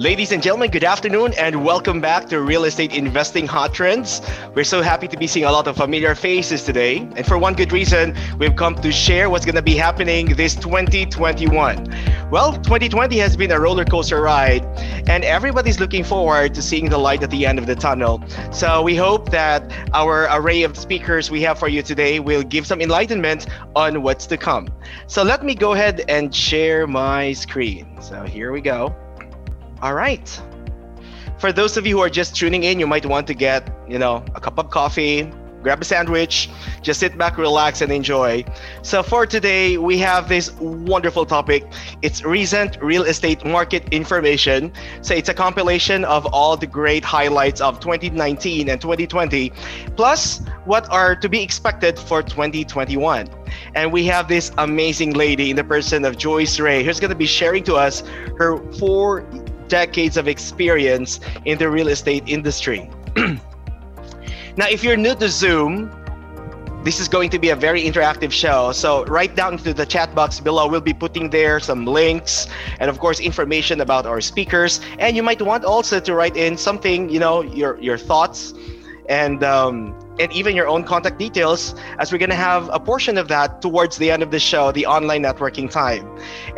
Ladies and gentlemen, good afternoon and welcome back to Real Estate Investing Hot Trends. We're so happy to be seeing a lot of familiar faces today. And for one good reason, we've come to share what's going to be happening this 2021. Well, 2020 has been a roller coaster ride, and everybody's looking forward to seeing the light at the end of the tunnel. So we hope that our array of speakers we have for you today will give some enlightenment on what's to come. So let me go ahead and share my screen. So here we go. All right. For those of you who are just tuning in, you might want to get, you know, a cup of coffee, grab a sandwich, just sit back, relax, and enjoy. So, for today, we have this wonderful topic. It's recent real estate market information. So, it's a compilation of all the great highlights of 2019 and 2020, plus what are to be expected for 2021. And we have this amazing lady in the person of Joyce Rey, who's going to be sharing to us her four decades of experience in the real estate industry. now, if you're new to Zoom, this is going to be a very interactive show. So write down into the chat box below. We'll be putting there some links and of course information about our speakers. And you might want also to write in something, you know, your your thoughts and um, and even your own contact details as we're going to have a portion of that towards the end of the show the online networking time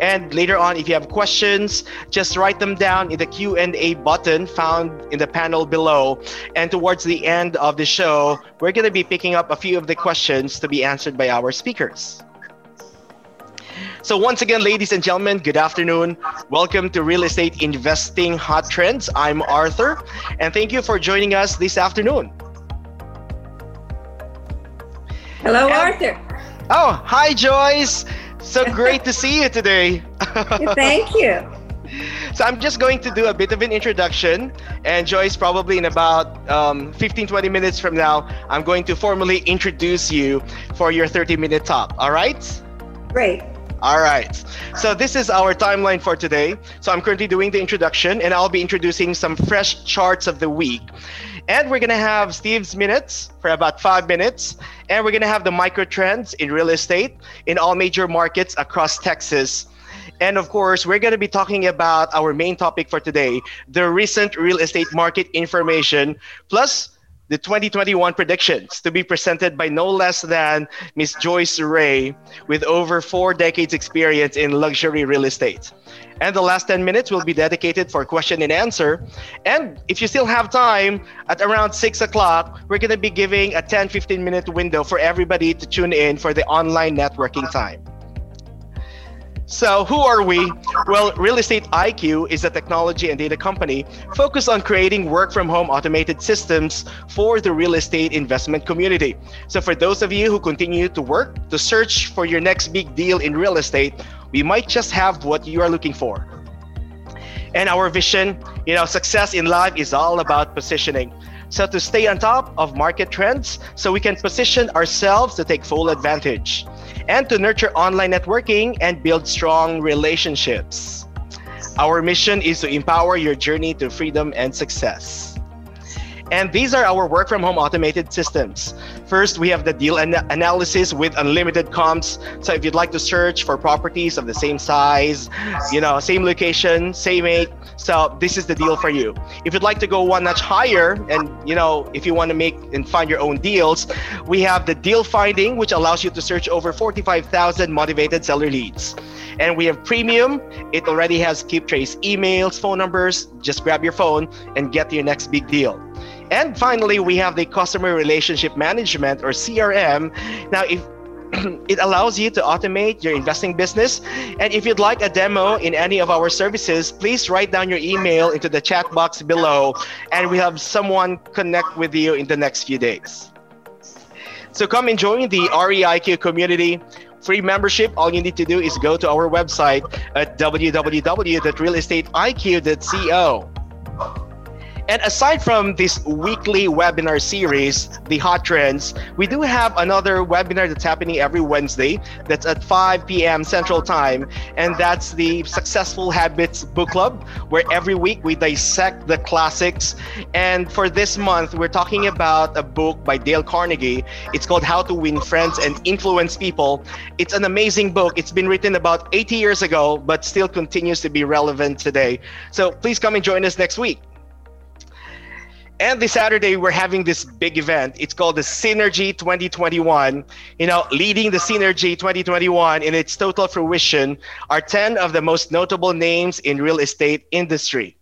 and later on if you have questions just write them down in the q&a button found in the panel below and towards the end of the show we're going to be picking up a few of the questions to be answered by our speakers so, once again, ladies and gentlemen, good afternoon. Welcome to Real Estate Investing Hot Trends. I'm Arthur, and thank you for joining us this afternoon. Hello, Arthur. Oh, hi, Joyce. So great to see you today. Thank you. So I'm just going to do a bit of an introduction, and Joyce, probably in about um, 15, 20 minutes from now, I'm going to formally introduce you for your 30 minute talk. All right? Great. All right. So this is our timeline for today. So I'm currently doing the introduction, and I'll be introducing some fresh charts of the week. And we're going to have Steve's minutes for about five minutes. And we're going to have the micro trends in real estate in all major markets across Texas. And of course, we're going to be talking about our main topic for today the recent real estate market information, plus the 2021 predictions to be presented by no less than Miss Joyce Rey with over four decades experience in luxury real estate. And the last 10 minutes will be dedicated for question and answer. And if you still have time, at around 6 o'clock, we're going to be giving a 10 15 minute window for everybody to tune in for the online networking time. So, who are we? Well, Real Estate IQ is a technology and data company focused on creating work from home automated systems for the real estate investment community. So, for those of you who continue to work to search for your next big deal in real estate, we might just have what you are looking for. And our vision, you know, success in life is all about positioning. So, to stay on top of market trends, so we can position ourselves to take full advantage and to nurture online networking and build strong relationships. Our mission is to empower your journey to freedom and success. And these are our work from home automated systems. First, we have the deal an- analysis with unlimited comps. So if you'd like to search for properties of the same size, you know, same location, same age, so this is the deal for you. If you'd like to go one notch higher and, you know, if you want to make and find your own deals, we have the deal finding, which allows you to search over 45,000 motivated seller leads. And we have premium. It already has skip trace emails, phone numbers. Just grab your phone and get your next big deal. And finally, we have the customer relationship management or CRM. Now, if it allows you to automate your investing business. And if you'd like a demo in any of our services, please write down your email into the chat box below, and we have someone connect with you in the next few days. So come and join the REIQ community. Free membership, all you need to do is go to our website at www.realestateiq.co. And aside from this weekly webinar series, The Hot Trends, we do have another webinar that's happening every Wednesday. That's at 5 p.m. Central Time. And that's the Successful Habits Book Club, where every week we dissect the classics. And for this month, we're talking about a book by Dale Carnegie. It's called How to Win Friends and Influence People. It's an amazing book. It's been written about 80 years ago, but still continues to be relevant today. So please come and join us next week. And this Saturday, we're having this big event. It's called the Synergy 2021. You know, leading the Synergy 2021 in its total fruition are 10 of the most notable names in real estate industry.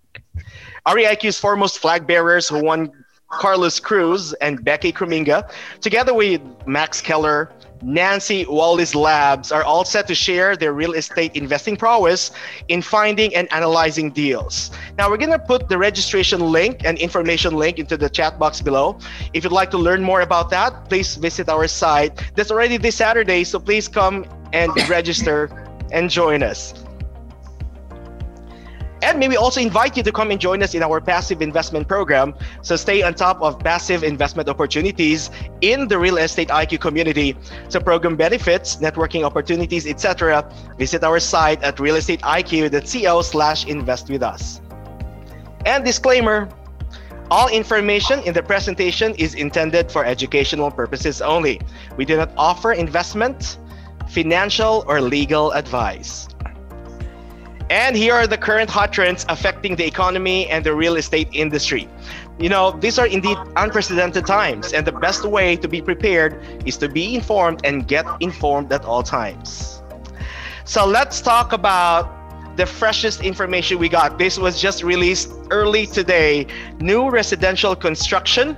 REIQ's foremost flag bearers who won Carlos Cruz and Becky Kruminga, together with Max Keller, Nancy Wallis Labs are all set to share their real estate investing prowess in finding and analyzing deals. Now, we're going to put the registration link and information link into the chat box below. If you'd like to learn more about that, please visit our site. That's already this Saturday, so please come and register and join us. And maybe also invite you to come and join us in our passive investment program. So stay on top of passive investment opportunities in the real estate IQ community. So program benefits, networking opportunities, etc. Visit our site at realestateiq.co slash invest with us. And disclaimer, all information in the presentation is intended for educational purposes only. We do not offer investment, financial, or legal advice. And here are the current hot trends affecting the economy and the real estate industry. You know, these are indeed unprecedented times, and the best way to be prepared is to be informed and get informed at all times. So let's talk about the freshest information we got. This was just released early today. New residential construction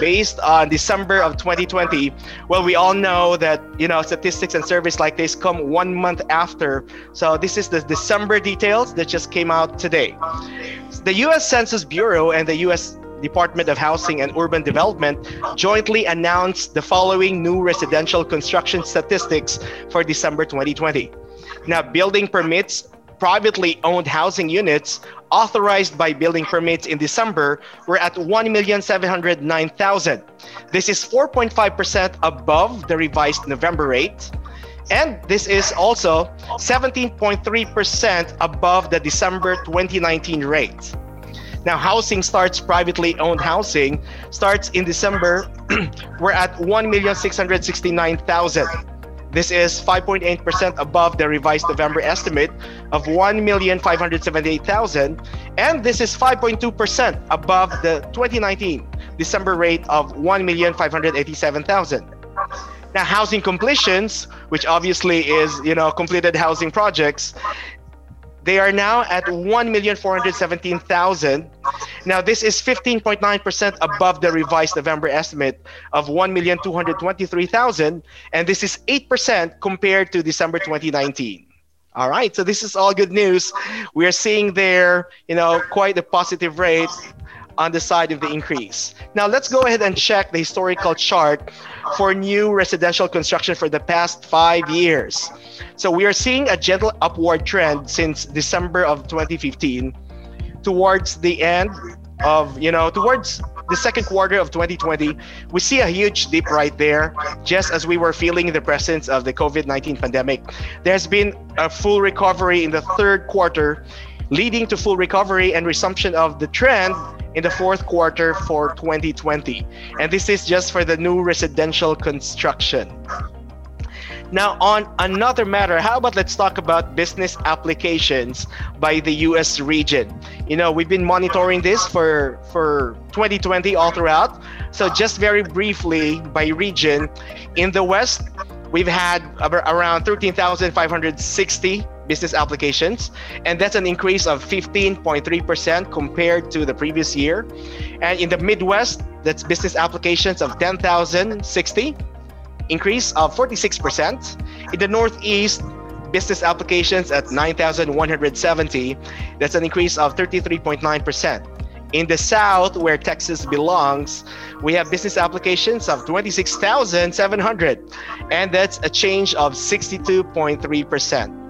based on December of 2020. Well, we all know that, you know, statistics and surveys like this come one month after. So this is the December details that just came out today. The US Census Bureau and the US Department of Housing and Urban Development jointly announced the following new residential construction statistics for December 2020. Now, building permits privately owned housing units authorized by building permits in December were at 1,709,000. This is 4.5% above the revised November rate. And this is also 17.3% above the December 2019 rate. Now, housing starts, privately owned housing starts in December, we're at 1,669,000. This is 5.8% above the revised November estimate of 1,578,000, and this is 5.2% above the 2019 December rate of 1,587,000. Now, housing completions, which obviously is you know completed housing projects, they are now at 1,417,000. Now, this is 15.9% above the revised November estimate of 1,223,000, and this is 8% compared to December 2019. All right, so this is all good news. We are seeing there, you know, quite a positive rate on the side of the increase. Now let's go ahead and check the historical chart for new residential construction for the past five years. So we are seeing a gentle upward trend since December of 2015 towards the end of, you know, towards the second quarter of 2020, we see a huge dip right there, just as we were feeling the presence of the COVID 19 pandemic. There's been a full recovery in the third quarter, leading to full recovery and resumption of the trend in the fourth quarter for 2020. And this is just for the new residential construction. Now, on another matter, how about let's talk about business applications by the US region? You know, we've been monitoring this for, for 2020 all throughout. So, just very briefly by region, in the West, we've had around 13,560 business applications, and that's an increase of 15.3% compared to the previous year. And in the Midwest, that's business applications of 10,060, increase of 46%. In the Northeast, business applications at 9,170, that's an increase of 33.9%. In the South, where Texas belongs, we have business applications of 26,700, and that's a change of 62.3%.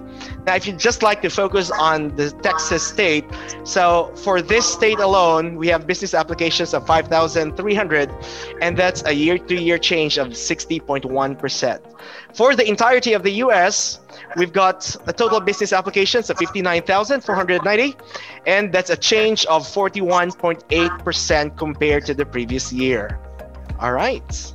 Now, if you just like to focus on the Texas state, so for this state alone, we have business applications of 5,300, and that's a year to year change of 60.1%. For the entirety of the US, we've got a total business applications of 59,490, and that's a change of 41.8% compared to the previous year. All right.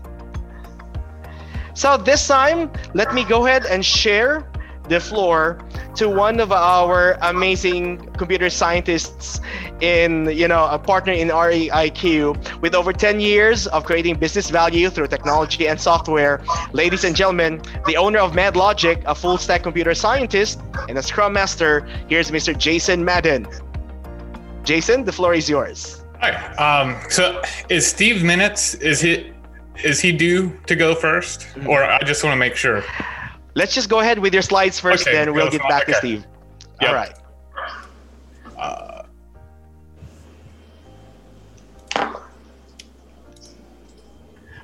So this time, let me go ahead and share the floor to one of our amazing computer scientists in, you know, a partner in REIQ with over 10 years of creating business value through technology and software. Ladies and gentlemen, the owner of MadLogic, a full stack computer scientist and a scrum master, here's Mr. Jason Madden. Jason, the floor is yours. Hi. Um, so is Steve Minutes, is he is he due to go 1st Mm-hmm. or I just want to make sure. Let's just go ahead with your slides first, Okay, then we'll get back to. Steve. Yep. All right. Uh,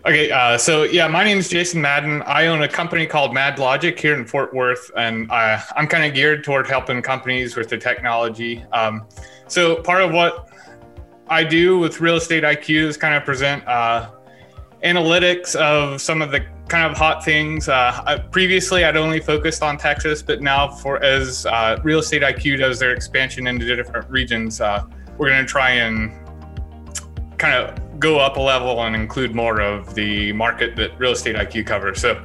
Okay, uh, so yeah, my name is Jason Madden. I own a company called Mad Logic here in Fort Worth, and uh, I'm kind of geared toward helping companies with their technology. Um, so part of what I do with Real Estate IQ is kind of present uh, analytics of some of the kind of hot things. Uh, previously, I'd only focused on Texas, but now, for as uh, Real Estate IQ does their expansion into different regions, uh, we're going to try and kind of go up a level and include more of the market that Real Estate IQ covers. So.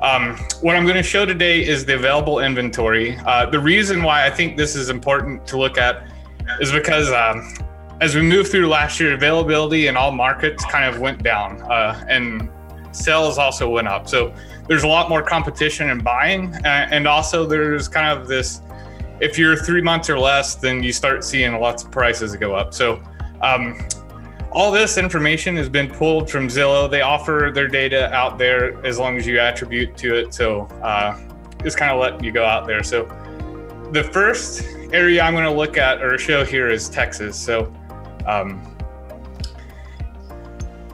Um, what I'm going to show today is the available inventory. Uh, the reason why I think this is important to look at is because um, as we moved through last year, availability in all markets kind of went down, uh, and sales also went up. So there's a lot more competition in buying, uh, and also there's kind of this: if you're three months or less, then you start seeing lots of prices go up. So um, all this information has been pulled from Zillow. They offer their data out there as long as you attribute to it. So uh, it's kind of letting you go out there. So the first area I'm going to look at or show here is Texas. So um,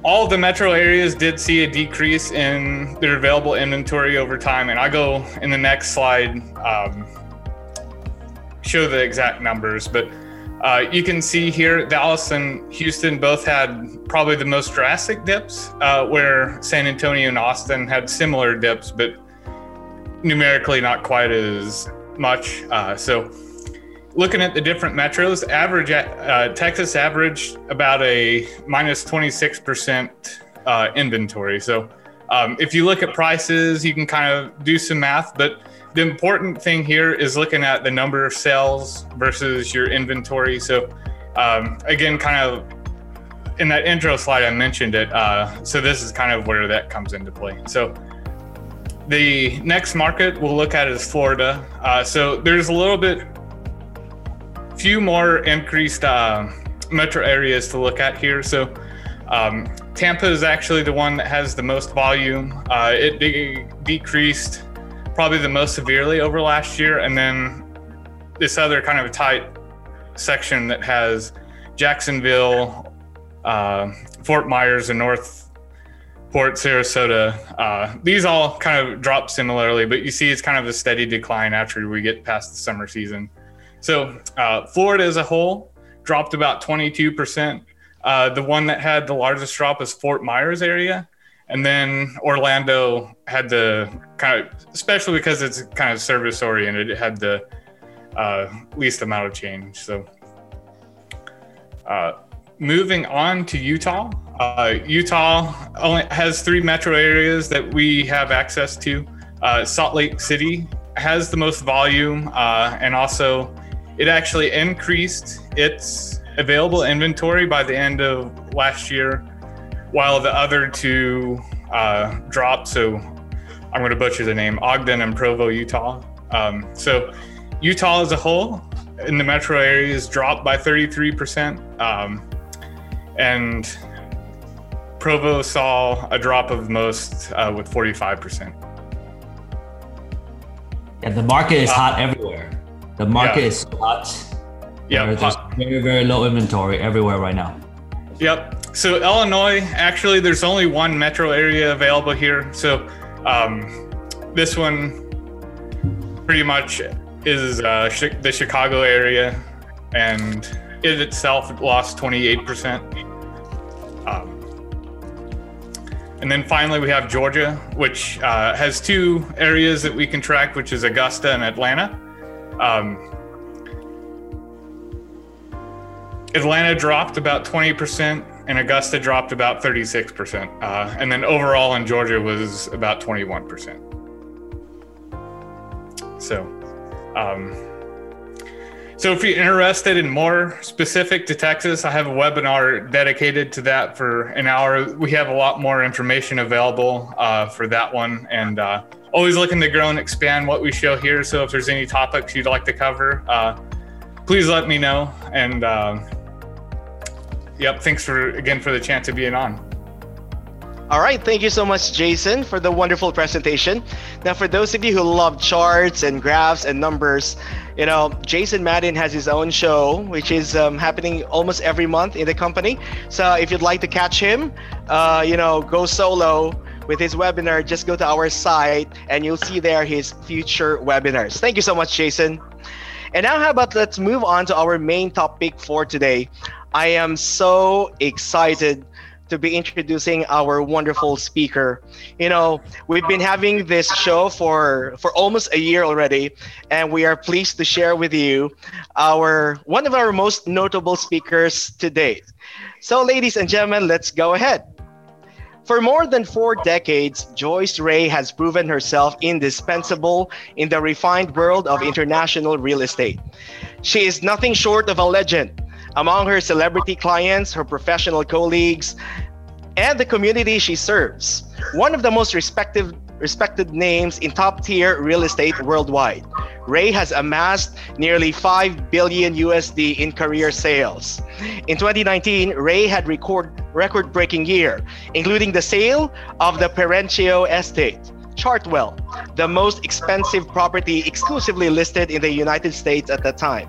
all the metro areas did see a decrease in their available inventory over time. And I go in the next slide, um, show the exact numbers. But uh, you can see here, Dallas and Houston both had probably the most drastic dips, uh, where San Antonio and Austin had similar dips, but numerically not quite as much. Uh, so, looking at the different metros, average uh, Texas averaged about a minus 26% uh, inventory. So, um, if you look at prices, you can kind of do some math, but the important thing here is looking at the number of sales versus your inventory. So, um, again, kind of in that intro slide, I mentioned it. Uh, so, this is kind of where that comes into play. So, the next market we'll look at is Florida. Uh, so, there's a little bit few more increased uh, metro areas to look at here. So, um, Tampa is actually the one that has the most volume. Uh, it de- decreased probably the most severely over last year. And then this other kind of tight section that has Jacksonville, uh, Fort Myers, and North Port Sarasota. Uh, these all kind of drop similarly, but you see it's kind of a steady decline after we get past the summer season. So uh, Florida as a whole dropped about 22%. Uh, the one that had the largest drop is Fort Myers area. And then Orlando had the kind of, especially because it's kind of service oriented, it had the uh, least amount of change. So, uh, moving on to Utah, uh, Utah only has three metro areas that we have access to. Uh, Salt Lake City has the most volume, and also it actually increased its available inventory by the end of last year while the other two uh, dropped. So I'm going to butcher the name Ogden and Provo, Utah. Um, so Utah as a whole in the metro areas dropped by 33%. Um, and Provo saw a drop of most uh, with 45%. Yeah, the market is hot everywhere. The market Yeah. is so hot. Yeah, There's very, very low inventory everywhere right now. Yep. So Illinois, actually, there's only one metro area available here. So um, this one, pretty much is uh, the Chicago area, and it itself lost 28%. Um, and then finally, we have Georgia, which uh, has two areas that we can track, which is Augusta and Atlanta. Um, Atlanta dropped about 20%, and Augusta dropped about 36%. Uh, and then overall in Georgia was about 21%. So, um, so if you're interested in more specific to Texas, I have a webinar dedicated to that for an hour. We have a lot more information available uh, for that one, and uh, always looking to grow and expand what we show here. So if there's any topics you'd like to cover, uh, please let me know. And um, yep, thanks for again for the chance of being on. All right, thank you so much, Jason, for the wonderful presentation. Now, for those of you who love charts and graphs and numbers, you know, Jason Madden has his own show, which is um, happening almost every month in the company. So, if you'd like to catch him, uh, you know, go solo with his webinar, just go to our site and you'll see there his future webinars. Thank you so much, Jason. And now, how about let's move on to our main topic for today. I am so excited to be introducing our wonderful speaker. You know, we've been having this show for for almost a year already, and we are pleased to share with you our one of our most notable speakers to date. So, ladies and gentlemen, let's go ahead. For more than four decades, Joyce Rey has proven herself indispensable in the refined world of international real estate. She is nothing short of a legend among her celebrity clients, her professional colleagues, and the community she serves. One of the most respected respected names in top tier real estate worldwide. Rey has amassed nearly 5 billion USD in career sales. In 2019, Rey had record record-breaking year, including the sale of the Perenchio estate. Chartwell, the most expensive property exclusively listed in the United States at the time.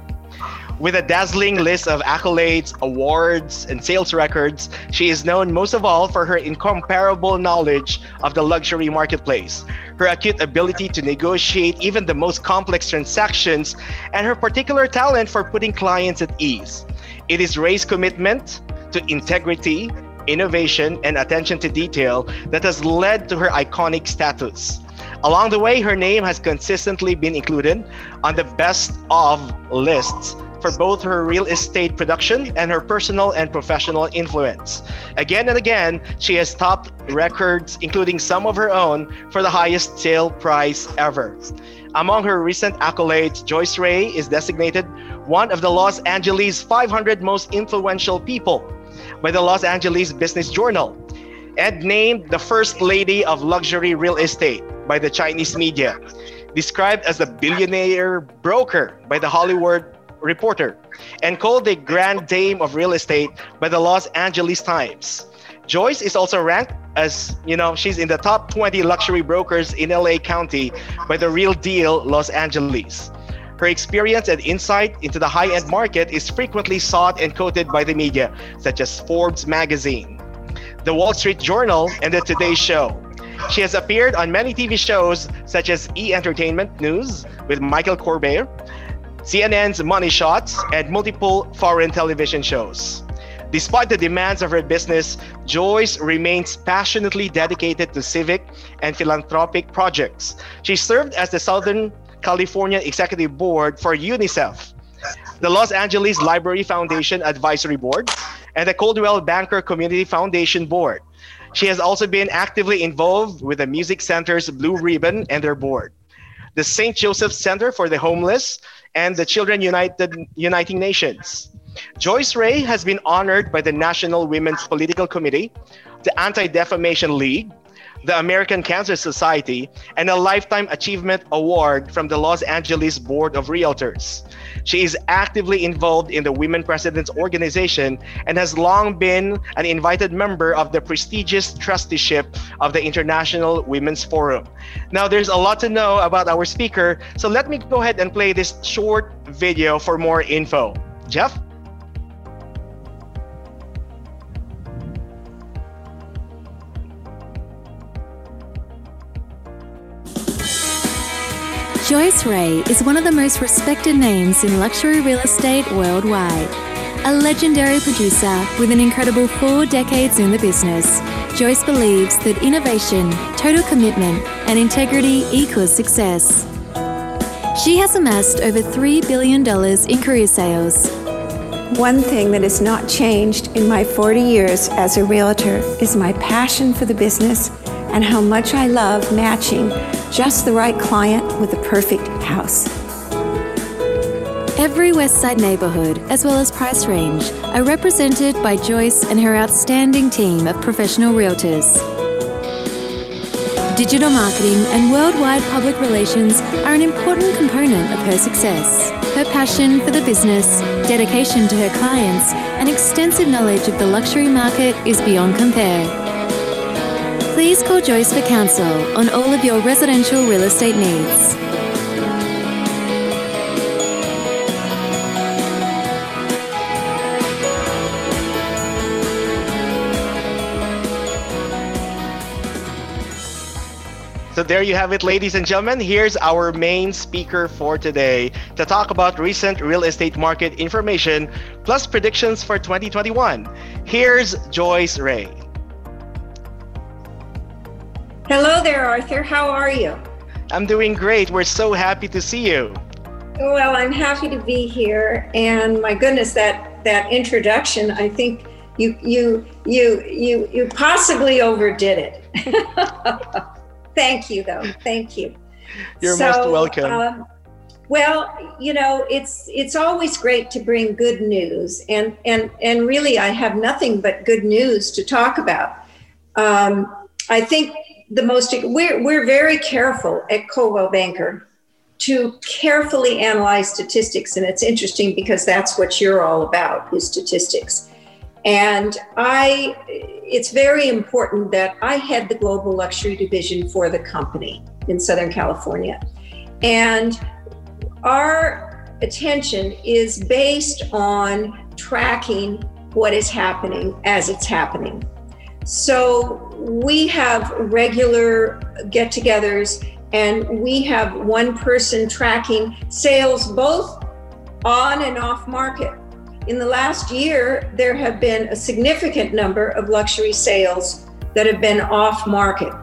With a dazzling list of accolades, awards, and sales records, she is known most of all for her incomparable knowledge of the luxury marketplace, her acute ability to negotiate even the most complex transactions, and her particular talent for putting clients at ease. It is Rey's commitment to integrity, innovation, and attention to detail that has led to her iconic status. Along the way, her name has consistently been included on the best of lists for both her real estate production and her personal and professional influence. Again and again, she has topped records, including some of her own, for the highest sale price ever. Among her recent accolades, Joyce Rey is designated one of the Los Angeles 500 most influential people by the Los Angeles Business Journal and named the First Lady of Luxury Real Estate by the Chinese media, described as a billionaire broker by the Hollywood Reporter, and called the Grand Dame of Real Estate by the Los Angeles Times. Joyce is also ranked as, you know, she's in the top 20 luxury brokers in LA County by the Real Deal Los Angeles. Her experience and insight into the high end market is frequently sought and quoted by the media, such as Forbes magazine, the Wall Street Journal, and the Today Show. She has appeared on many TV shows such as E Entertainment News with Michael Corbett, CNN's Money Shots, and multiple foreign television shows. Despite the demands of her business, Joyce remains passionately dedicated to civic and philanthropic projects. She served as the Southern California Executive Board for UNICEF, the Los Angeles Library Foundation Advisory Board, and the Coldwell Banker Community Foundation Board. She has also been actively involved with the Music Center's Blue Ribbon and their board, the St. Joseph Center for the Homeless, and the Children United Uniting Nations. Joyce Rey has been honored by the National Women's Political Committee, the Anti Defamation League, the American Cancer Society, and a Lifetime Achievement Award from the Los Angeles Board of Realtors. She is actively involved in the Women Presidents Organization and has long been an invited member of the prestigious trusteeship of the International Women's Forum. Now, there's a lot to know about our speaker, so let me go ahead and play this short video for more info. Jeff? Joyce Rey is one of the most respected names in luxury real estate worldwide. A legendary producer with an incredible four decades in the business, Joyce believes that innovation, total commitment, and integrity equals success. She has amassed over $3 billion in career sales. One thing that has not changed in my 40 years as a realtor is my passion for the business and how much I love matching just the right client with the perfect house. Every Westside neighborhood, as well as price range, are represented by Joyce and her outstanding team of professional realtors. Digital marketing and worldwide public relations are an important component of her success. Her passion for the business, dedication to her clients, and extensive knowledge of the luxury market is beyond compare. Please call Joyce for counsel on all of your residential real estate needs. So there you have it, ladies and gentlemen. Here's our main speaker for today to talk about recent real estate market information plus predictions for 2021. Here's Joyce Rey. Hello there, Arthur. How are you? I'm doing great. We're so happy to see you. Well, I'm happy to be here, and my goodness, that that introduction, I think you you you you you possibly overdid it. Thank you, though. Thank you. You're most welcome. Um, well, you know, it's it's always great to bring good news, and and and really, I have nothing but good news to talk about. Um, I think the most we're we're very careful at Coldwell Banker to carefully analyze statistics, and it's interesting because that's what you're all about is statistics. And I, it's very important that I head the global luxury division for the company in Southern California. And our attention is based on tracking what is happening as it's happening. So we have regular get togethers and we have one person tracking sales both on and off market in the last year, there have been a significant number of luxury sales that have been off market.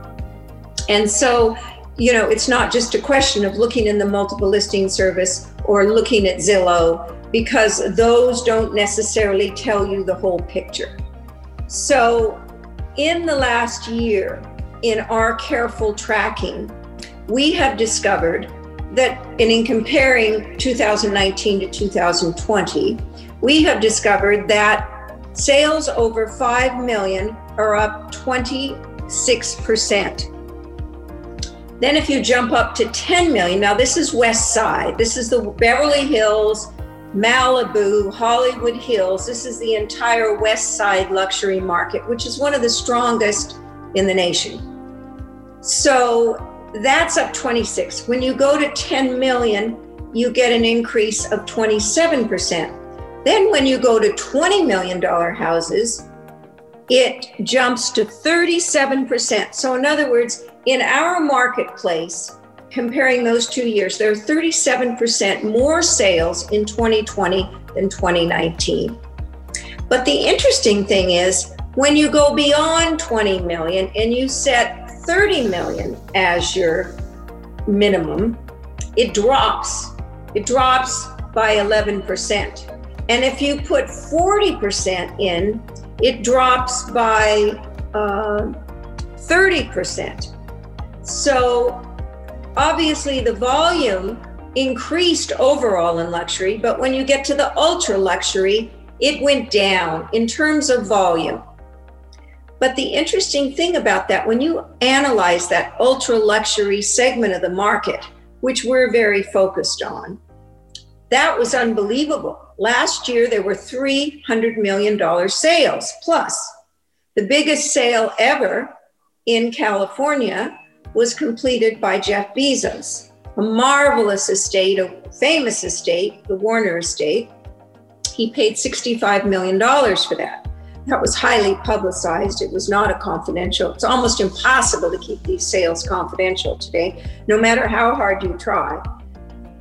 And so, you know, it's not just a question of looking in the multiple listing service or looking at Zillow, because those don't necessarily tell you the whole picture. So, in the last year, in our careful tracking, we have discovered that, and in comparing 2019 to 2020, we have discovered that sales over 5 million are up 26%. Then, if you jump up to 10 million, now this is West Side, this is the Beverly Hills, Malibu, Hollywood Hills. This is the entire West Side luxury market, which is one of the strongest in the nation. So that's up 26. When you go to 10 million, you get an increase of 27%. Then, when you go to $20 million houses, it jumps to 37%. So, in other words, in our marketplace, comparing those two years, there are 37% more sales in 2020 than 2019. But the interesting thing is, when you go beyond 20 million and you set 30 million as your minimum, it drops. It drops by 11%. And if you put 40% in, it drops by uh, 30%. So obviously, the volume increased overall in luxury, but when you get to the ultra luxury, it went down in terms of volume. But the interesting thing about that, when you analyze that ultra luxury segment of the market, which we're very focused on, that was unbelievable. Last year, there were $300 million sales plus. The biggest sale ever in California was completed by Jeff Bezos, a marvelous estate, a famous estate, the Warner estate. He paid $65 million for that. That was highly publicized. It was not a confidential. It's almost impossible to keep these sales confidential today, no matter how hard you try.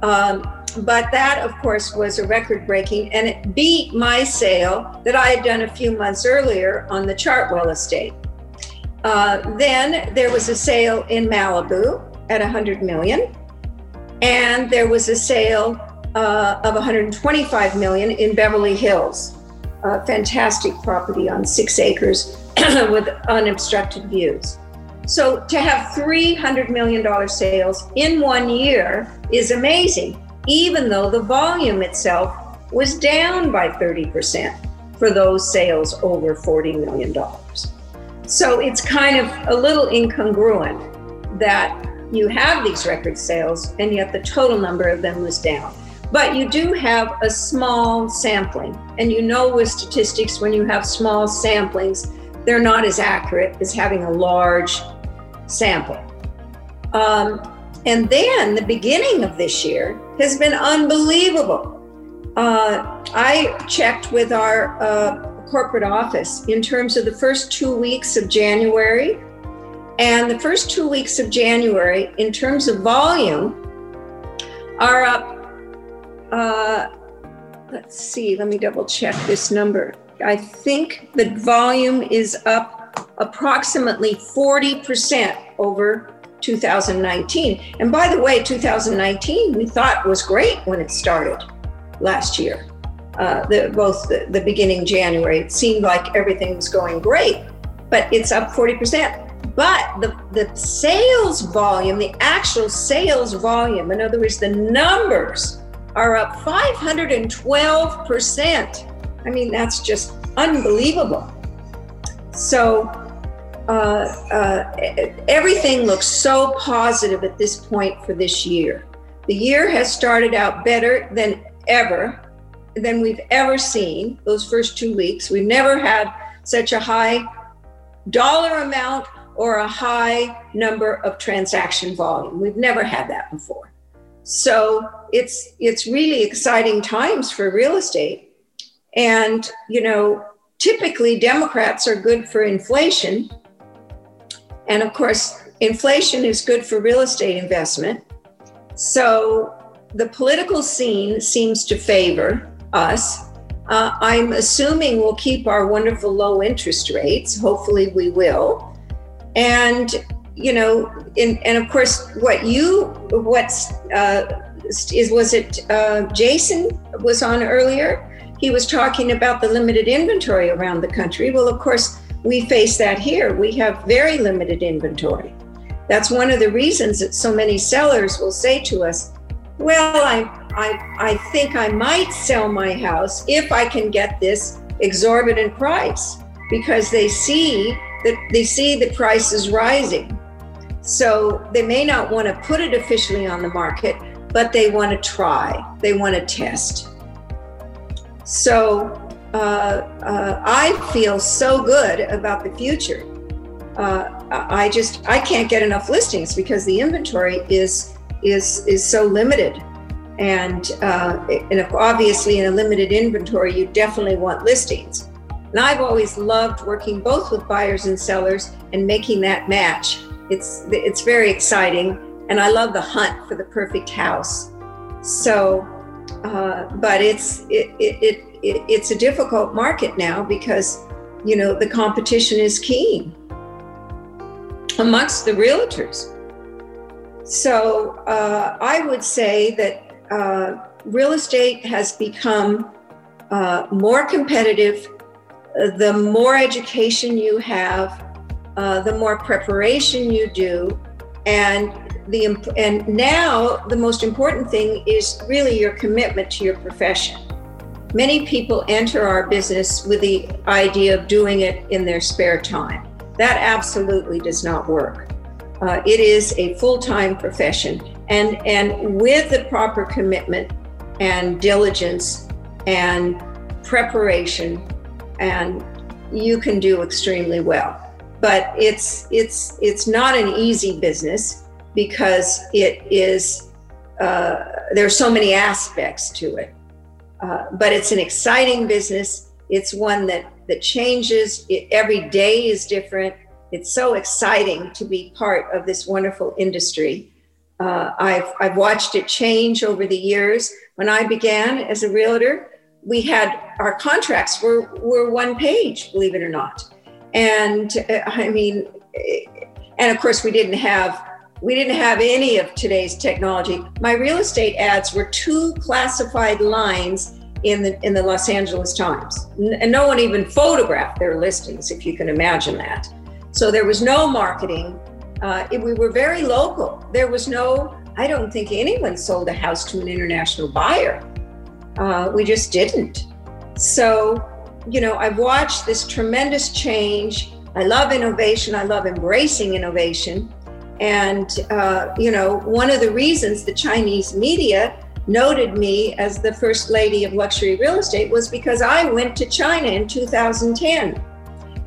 Um, but that, of course, was a record breaking, and it beat my sale that I had done a few months earlier on the Chartwell estate. Uh, then there was a sale in Malibu at 100 million, and there was a sale uh, of 125 million in Beverly Hills, a fantastic property on six acres with unobstructed views. So to have $300 million sales in one year is amazing even though the volume itself was down by 30% for those sales over $40 million. So it's kind of a little incongruent that you have these record sales and yet the total number of them was down. But you do have a small sampling. And you know with statistics, when you have small samplings, they're not as accurate as having a large sample. Um, and then the beginning of this year has been unbelievable. Uh, I checked with our uh, corporate office in terms of the first two weeks of January. And the first two weeks of January, in terms of volume, are up. Uh, let's see, let me double check this number. I think the volume is up approximately 40% over 2019. And by the way, 2019 we thought was great when it started last year. Uh, the, both the, the beginning January, it seemed like everything was going great, but it's up 40%. But the, the sales volume, the actual sales volume, in other words, the numbers are up 512%. I mean, that's just unbelievable. So uh, uh, everything looks so positive at this point for this year. The year has started out better than ever, than we've ever seen those first two weeks. We've never had such a high dollar amount or a high number of transaction volume. We've never had that before. So it's it's really exciting times for real estate. And you know, typically Democrats are good for inflation and of course, inflation is good for real estate investment. So the political scene seems to favor us. Uh, I'm assuming we'll keep our wonderful low interest rates. Hopefully, we will. And you know, in, and of course, what you what's uh, is was it uh, Jason was on earlier? He was talking about the limited inventory around the country. Well, of course, we face that here. We have very limited inventory. That's one of the reasons that so many sellers will say to us, Well, I, I, I think I might sell my house if I can get this exorbitant price because they see that they see the price is rising. So they may not want to put it officially on the market, but they want to try, they want to test. So uh, uh, I feel so good about the future. Uh, I just I can't get enough listings because the inventory is is is so limited, and uh, obviously in a limited inventory you definitely want listings. And I've always loved working both with buyers and sellers and making that match. It's it's very exciting, and I love the hunt for the perfect house. So, uh, but it's it, it, it it, it's a difficult market now because you know the competition is keen amongst the realtors so uh, i would say that uh, real estate has become uh, more competitive the more education you have uh, the more preparation you do and the and now the most important thing is really your commitment to your profession Many people enter our business with the idea of doing it in their spare time. That absolutely does not work. Uh, it is a full time profession. And, and with the proper commitment and diligence and preparation, and you can do extremely well. But it's, it's, it's not an easy business because it is, uh, there are so many aspects to it. Uh, but it's an exciting business. It's one that that changes. It, every day is different. It's so exciting to be part of this wonderful industry. Uh, I've, I've watched it change over the years. When I began as a realtor, we had our contracts were, were one page, believe it or not. And uh, I mean, and of course, we didn't have we didn't have any of today's technology. My real estate ads were two classified lines in the in the Los Angeles Times, and no one even photographed their listings, if you can imagine that. So there was no marketing. Uh, it, we were very local. There was no. I don't think anyone sold a house to an international buyer. Uh, we just didn't. So, you know, I've watched this tremendous change. I love innovation. I love embracing innovation. And, uh, you know, one of the reasons the Chinese media noted me as the first lady of luxury real estate was because I went to China in 2010.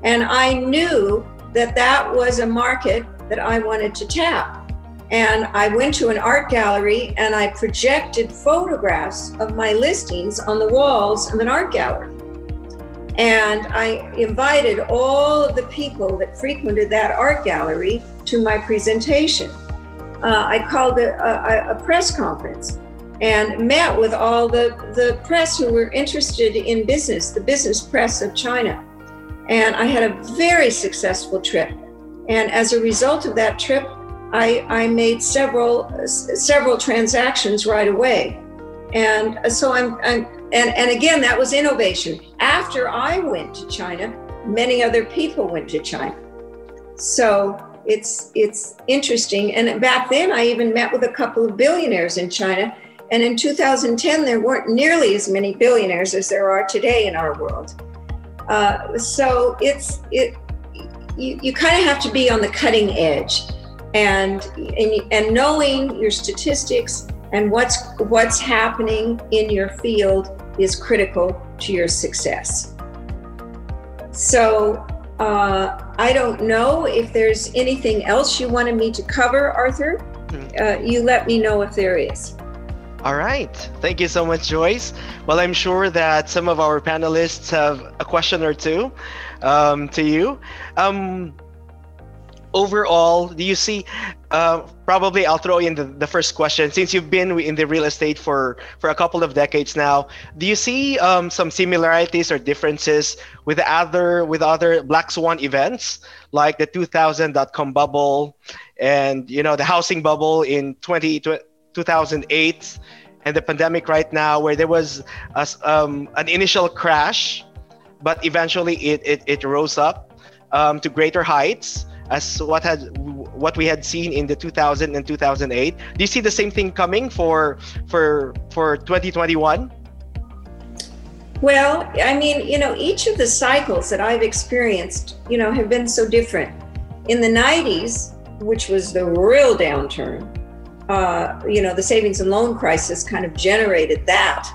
And I knew that that was a market that I wanted to tap. And I went to an art gallery and I projected photographs of my listings on the walls of an art gallery. And I invited all of the people that frequented that art gallery to my presentation. Uh, I called a, a, a press conference and met with all the, the press who were interested in business, the business press of China. And I had a very successful trip. And as a result of that trip, I, I made several several transactions right away. And so I'm, I'm and, and again, that was innovation. After I went to China, many other people went to China. So it's it's interesting. And back then I even met with a couple of billionaires in China and in 2010, there weren't nearly as many billionaires as there are today in our world. Uh, so it's it you, you kind of have to be on the cutting edge, and, and and knowing your statistics and what's what's happening in your field is critical to your success. So uh, I don't know if there's anything else you wanted me to cover, Arthur. Hmm. Uh, you let me know if there is. All right. Thank you so much, Joyce. Well, I'm sure that some of our panelists have a question or two um, to you. Um, overall, do you see? Uh, probably, I'll throw in the, the first question. Since you've been in the real estate for for a couple of decades now, do you see um, some similarities or differences with other with other black swan events like the 2000.com bubble and you know the housing bubble in 20, 2008 and the pandemic right now where there was a, um, an initial crash but eventually it, it, it rose up um, to greater heights as what had what we had seen in the 2000 and 2008 do you see the same thing coming for for for 2021 well i mean you know each of the cycles that i've experienced you know have been so different. In the 90s which was the real downturn uh, you know, the savings and loan crisis kind of generated that.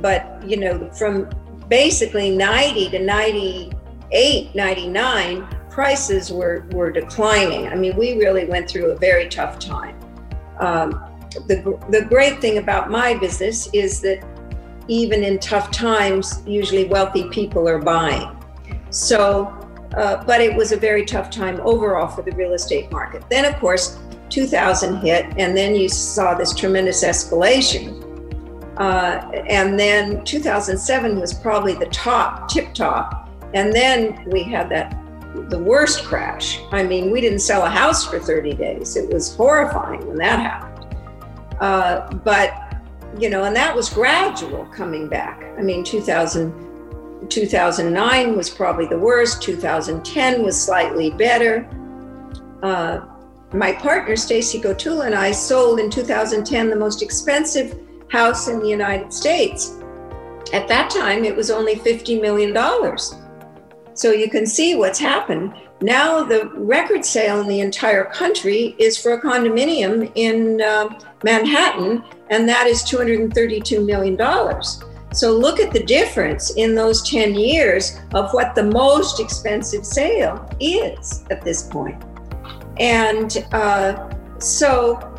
But, you know, from basically 90 to 98, 99, prices were, were declining. I mean, we really went through a very tough time. Um, the, the great thing about my business is that even in tough times, usually wealthy people are buying. So, uh, but it was a very tough time overall for the real estate market. Then, of course, 2000 hit, and then you saw this tremendous escalation. Uh, and then 2007 was probably the top, tip top. And then we had that, the worst crash. I mean, we didn't sell a house for 30 days. It was horrifying when that happened. Uh, but, you know, and that was gradual coming back. I mean, 2000, 2009 was probably the worst. 2010 was slightly better. Uh, my partner, Stacy Gottula, and I sold in 2010 the most expensive house in the United States. At that time, it was only $50 million. So you can see what's happened. Now, the record sale in the entire country is for a condominium in uh, Manhattan, and that is $232 million. So look at the difference in those 10 years of what the most expensive sale is at this point. And uh, so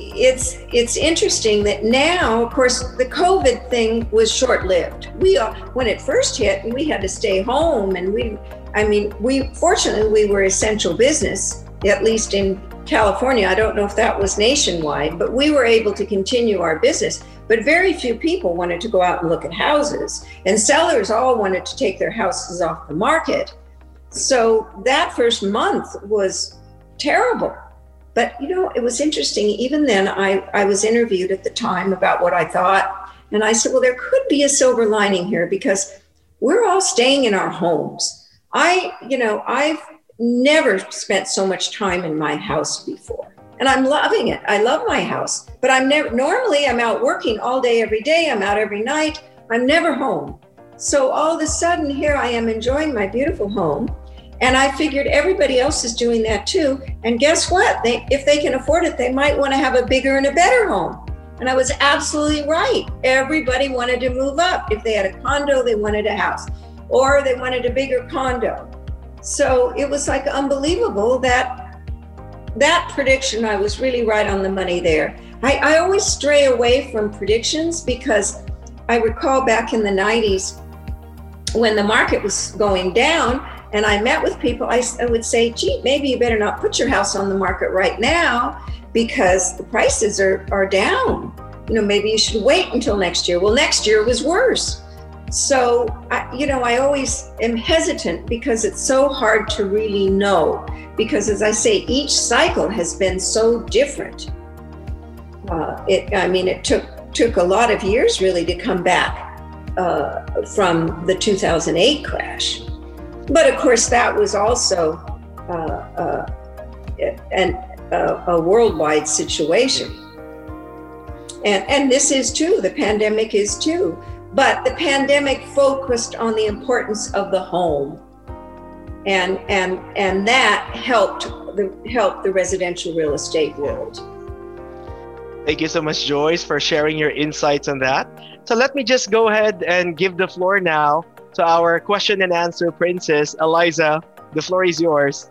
it's it's interesting that now, of course, the COVID thing was short-lived. We uh, when it first hit, we had to stay home, and we, I mean, we fortunately we were essential business, at least in California. I don't know if that was nationwide, but we were able to continue our business. But very few people wanted to go out and look at houses, and sellers all wanted to take their houses off the market. So that first month was terrible. But you know, it was interesting. Even then, I, I was interviewed at the time about what I thought. And I said, well, there could be a silver lining here because we're all staying in our homes. I, you know, I've never spent so much time in my house before. And I'm loving it. I love my house. But I'm never normally I'm out working all day every day. I'm out every night. I'm never home. So all of a sudden here I am enjoying my beautiful home. And I figured everybody else is doing that too. And guess what? They if they can afford it, they might want to have a bigger and a better home. And I was absolutely right. Everybody wanted to move up. If they had a condo, they wanted a house, or they wanted a bigger condo. So it was like unbelievable that that prediction, I was really right on the money there. I, I always stray away from predictions because I recall back in the 90s when the market was going down and I met with people, I, I would say, gee, maybe you better not put your house on the market right now because the prices are, are down. You know, maybe you should wait until next year. Well, next year was worse. So, I, you know, I always am hesitant because it's so hard to really know. Because, as I say, each cycle has been so different. Uh, it, I mean, it took took a lot of years really to come back uh, from the 2008 crash. But of course, that was also uh, uh an, a worldwide situation. And, and this is too, the pandemic is too. But the pandemic focused on the importance of the home. And, and, and that helped the, helped the residential real estate world. Thank you so much, Joyce, for sharing your insights on that. So let me just go ahead and give the floor now to our question and answer princess, Eliza. The floor is yours.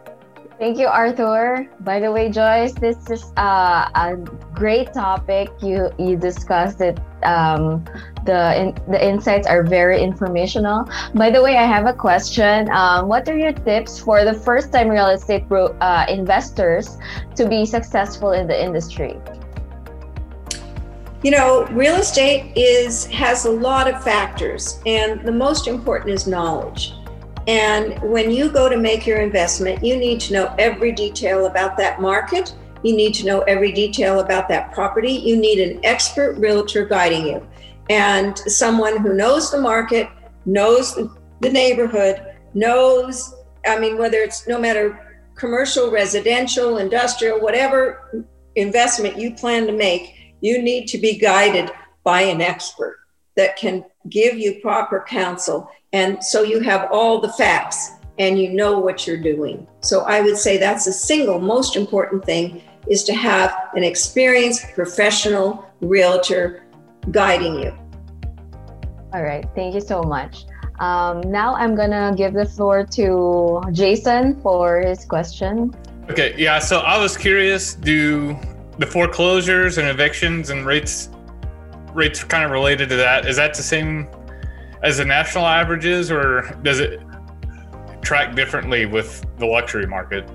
Thank you, Arthur. By the way, Joyce, this is uh, a great topic. You you discussed it. Um, the in, the insights are very informational. By the way, I have a question. Um, what are your tips for the first-time real estate bro- uh, investors to be successful in the industry? You know, real estate is has a lot of factors, and the most important is knowledge. And when you go to make your investment, you need to know every detail about that market. You need to know every detail about that property. You need an expert realtor guiding you and someone who knows the market, knows the neighborhood, knows, I mean, whether it's no matter commercial, residential, industrial, whatever investment you plan to make, you need to be guided by an expert that can give you proper counsel and so you have all the facts and you know what you're doing. So I would say that's the single most important thing is to have an experienced professional realtor guiding you. All right, thank you so much. Um, now I'm gonna give the floor to Jason for his question. Okay, yeah. So I was curious: do the foreclosures and evictions and rates rates kind of related to that? Is that the same as the national averages, or does it track differently with the luxury market?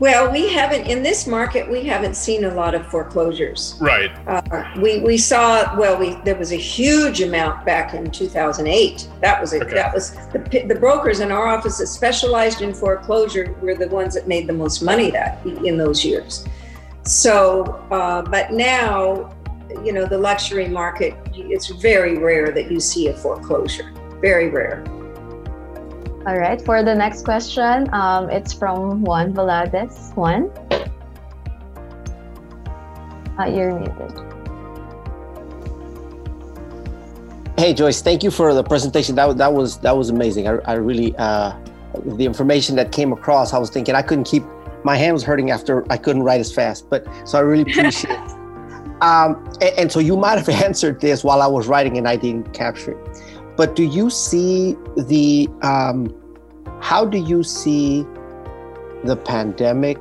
Well, we haven't in this market. We haven't seen a lot of foreclosures. Right. Uh, we we saw well. We there was a huge amount back in 2008. That was it. Okay. That was the the brokers in our office that specialized in foreclosure were the ones that made the most money that in those years. So, uh, but now you know the luxury market it's very rare that you see a foreclosure very rare. All right for the next question um, it's from juan Valadez juan? Uh, you're muted. Hey joyce thank you for the presentation. That, that was that was amazing. I, I really uh, the information that came across i was thinking i couldn't keep my hand was hurting after i couldn't write as fast but so i really appreciate Um, and, and, so you might have answered this while I was writing and I didn't capture it. But do you see the, um, how do you see the pandemic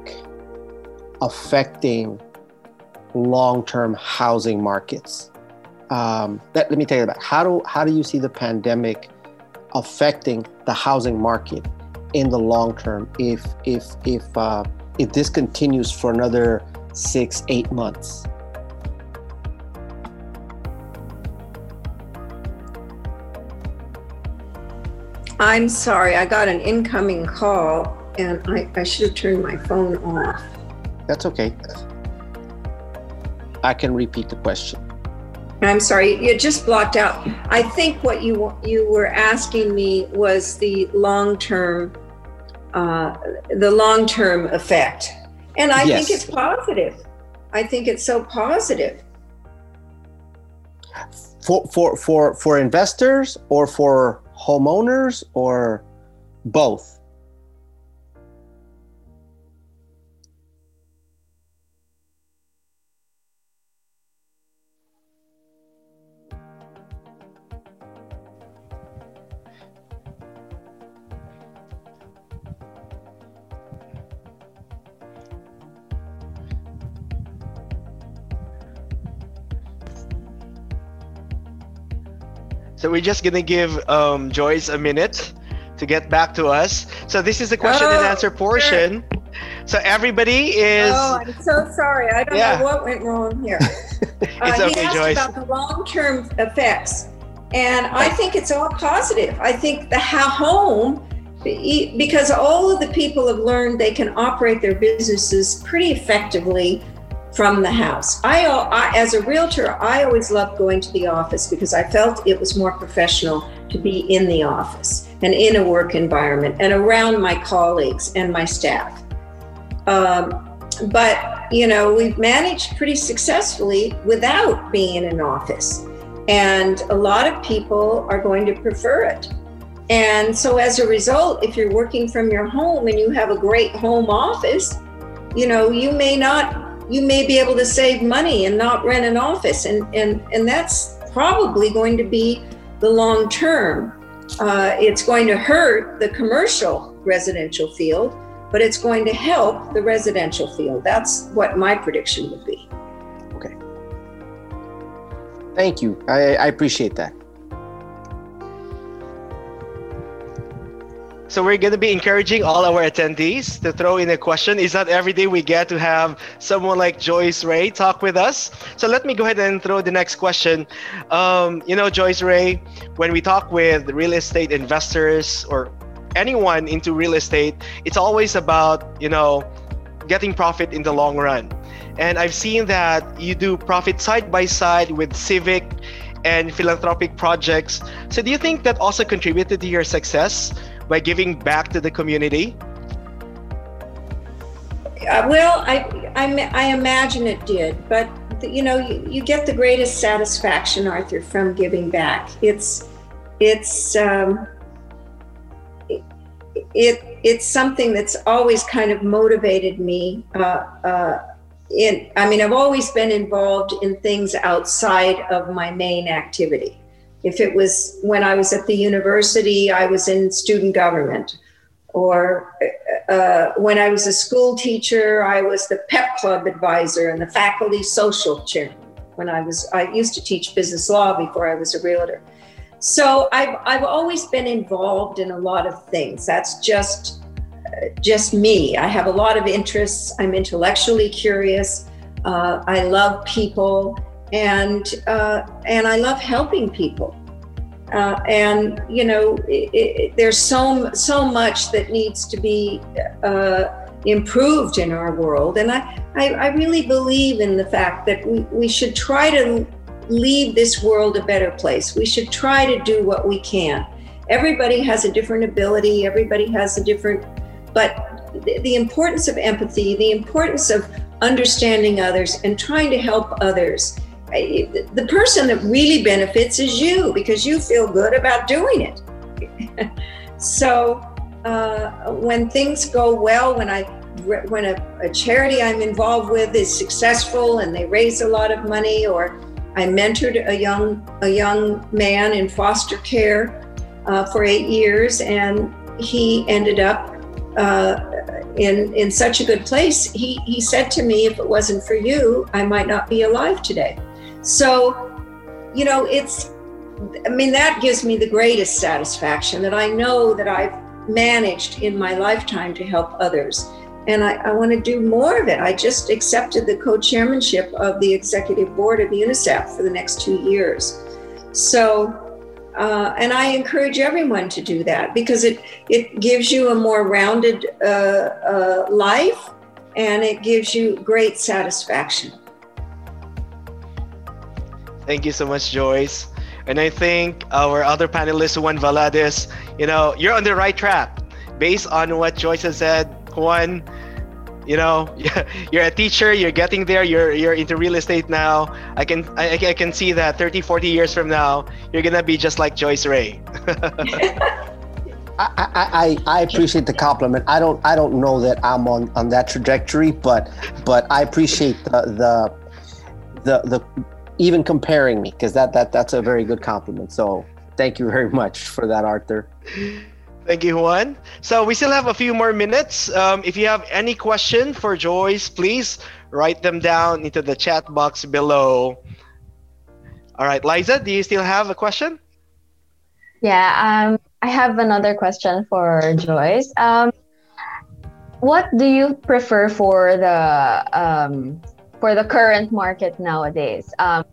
affecting long term housing markets? Um, that, let me tell you about how do, how do you see the pandemic affecting the housing market in the long term if, if, if, uh, if this continues for another six, eight months? I'm sorry, I got an incoming call and I, I should have turned my phone off. That's okay. I can repeat the question. I'm sorry, you just blocked out. I think what you you were asking me was the long term, uh, the long term effect, and I Yes. think it's positive. I think it's so positive. For for for for investors or for homeowners or both? So we're just gonna give um, Joyce a minute to get back to us. So this is the question and Oh, answer portion. So everybody is oh, I'm so sorry. I don't Yeah. know what went wrong here. It's Uh, okay, he asked Joyce. about the long-term effects, and I think it's all positive. I think the how home, because all of the people have learned they can operate their businesses pretty effectively from the house. I, I as a realtor, I always loved going to the office because I felt it was more professional to be in the office and in a work environment and around my colleagues and my staff. Um, but you know we've managed pretty successfully without being in an office and a lot of people are going to prefer it and so as a result if you're working from your home and you have a great home office you know you may not you may be able to save money and not rent an office and and and that's probably going to be the long term uh, it's going to hurt the commercial residential field but it's going to help the residential field. That's what my prediction would be. Okay. Thank you. I, I appreciate that. So we're going to be encouraging all our attendees to throw in a question. It's not every day we get to have someone like Joyce Rey talk with us. So let me go ahead and throw the next question. Um, you know, Joyce Rey, when we talk with real estate investors or anyone into real estate, it's always about, you know, getting profit in the long run. And I've seen that you do profit side by side with civic and philanthropic projects. So do you think that also contributed to your success? By giving back to the community? Uh, well, I, I, I imagine it did, but you know, you, you get the greatest satisfaction, Arthur, from giving back. It's, it's, um, it, it, it's something that's always kind of motivated me. Uh, uh, in, I mean, I've always been involved in things outside of my main activity. If it was when I was at the university, I was in student government. Or uh, when I was a school teacher, I was the PEP club advisor and the faculty social chair. When I was, I used to teach business law before I was a realtor. So I've, I've always been involved in a lot of things. That's just, uh, just me. I have a lot of interests. I'm intellectually curious. Uh, I love people and uh, and I love helping people. Uh, and you know, it, it, there's so so much that needs to be uh, improved in our world, and I, I I really believe in the fact that we we should try to leave this world a better place. We should try to do what we can. Everybody has a different ability. Everybody has a different, but the, the importance of empathy, the importance of understanding others, and trying to help others the person that really benefits is you because you feel good about doing it. so uh, when things go well, when I when a, a, charity I'm involved with is successful and they raise a lot of money, or I mentored a young a young man in foster care uh, for eight years, and he ended up uh, in in such a good place. He he said to me, "If it wasn't for you, I might not be alive today." So, you know, it's, I mean, that gives me the greatest satisfaction that I know that I've managed in my lifetime to help others. and I, I want to do more of it. I just accepted the co chairmanship of the executive board of UNICEF for the next two years. So, uh, and I encourage everyone to do that because it, it gives you a more rounded uh, uh, life and it gives you great satisfaction. Thank you so much, Joyce. And I think our other panelist, Juan Valadez, you know, you're on the right track. Based on what Joyce has said, Juan, you know, you're a teacher, you're getting there, you're you're into real estate now. I can I, I can see that 30, 40 years from now, you're gonna be just like Joyce Rey. I, I, I appreciate the compliment. I don't I don't know that I'm on, on that trajectory, but but I appreciate the the the, the even comparing me because that that that's a very good compliment. So thank you very much for that, Arthur. Thank you, Juan. So we still have a few more minutes. Um, if you have any question for Joyce, please write them down into the chat box below. All right, Liza, do you still have a question? Yeah, um, I have another question for Joyce. Um, what do you prefer for the um, for the current market nowadays? Um,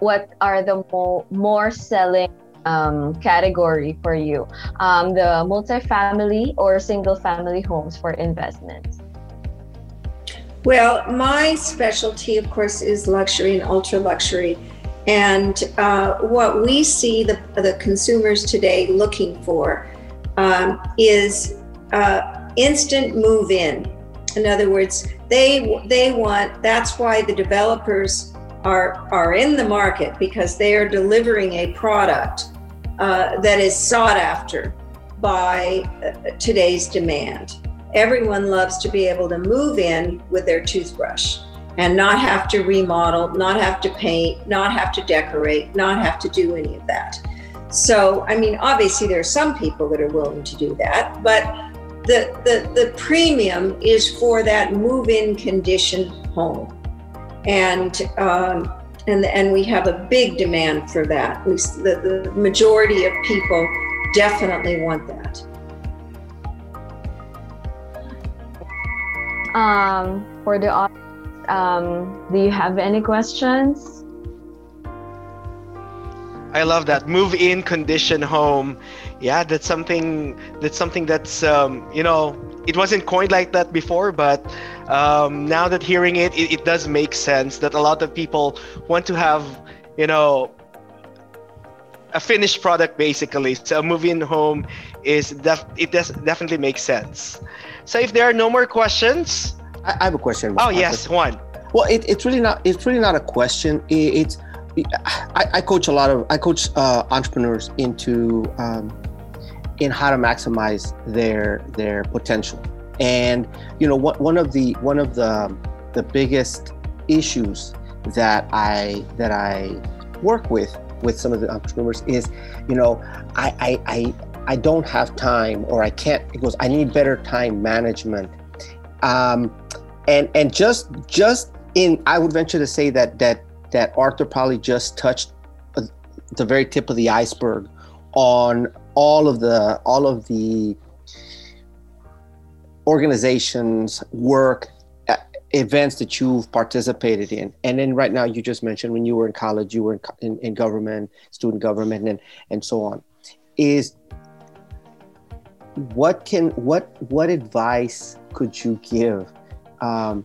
what are the mo- more selling um, category for you? Um, the multifamily or single family homes for investment? Well, my specialty, of course, is luxury and ultra luxury. And uh, what we see the, the consumers today looking for um, is uh, instant move in. In other words, they they want. That's why the developers are are in the market because they are delivering a product uh, that is sought after by uh, today's demand. Everyone loves to be able to move in with their toothbrush and not have to remodel, not have to paint, not have to decorate, not have to do any of that. So, I mean, obviously, there are some people that are willing to do that, but the, the, the premium is for that move in condition home. And um, and and we have a big demand for that. We, the, the majority of people definitely want that. Um, for the audience, um, do you have any questions? I love that move in condition home. Yeah, that's something that's something that's um, you know it wasn't coined like that before, but um, now that hearing it, it, it does make sense that a lot of people want to have you know a finished product basically. So in home is def- it does definitely makes sense. So if there are no more questions, I, I have a question. Oh yes, one. Well, it, it's really not. It's really not a question. It, it's I, I, coach a lot of I coach uh, entrepreneurs into um, in how to maximize their their potential. And you know, what, one of the one of the the biggest issues that I that I work with with some of the entrepreneurs is, you know, I I I, I don't have time or I can't. It goes. I need better time management. Um, and and just just in, I would venture to say that that that Arthur probably just touched the very tip of the iceberg on all of the all of the organizations work uh, events that you've participated in. And then right now you just mentioned when you were in college you were in, in, in government student government and and so on. Is what can what what advice could you give um,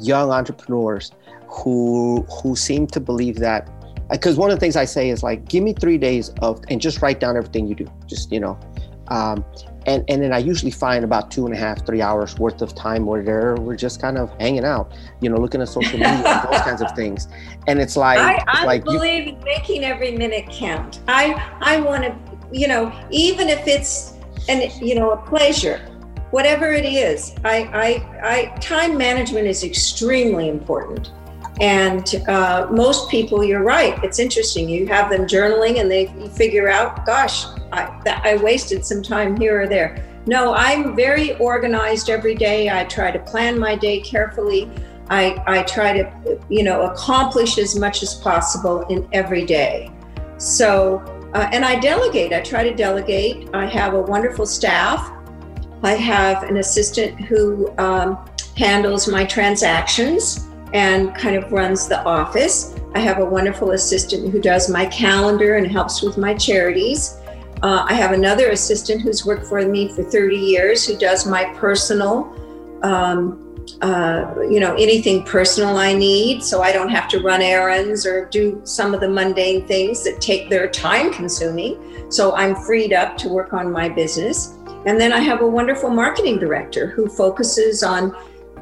young entrepreneurs who who seem to believe that because one of the things I say is like, give me three days of and just write down everything you do. Just you know, um, and and then I usually find about two and a half, three hours worth of time where there we're just kind of hanging out, you know, looking at social media, those kinds of things. And it's like, I, I like believe you, in making every minute count. I I want to, you know, even if it's an you know a pleasure, whatever it is. I I, I time management is extremely important. And uh, most people, you're right. It's interesting. You have them journaling, and they figure out, gosh, I, I wasted some time here or there. No, I'm very organized every day. I try to plan my day carefully. I, I try to, you know, accomplish as much as possible in every day. So, uh, and I delegate. I try to delegate. I have a wonderful staff, I have an assistant who um, handles my transactions and kind of runs the office. I have a wonderful assistant who does my calendar and helps with my charities. Uh, I have another assistant who's worked for me for 30 years who does my personal, um, uh, you know, anything personal I need. So I don't have to run errands or do some of the mundane things that take their time consuming. So I'm freed up to work on my business. And then I have a wonderful marketing director who focuses on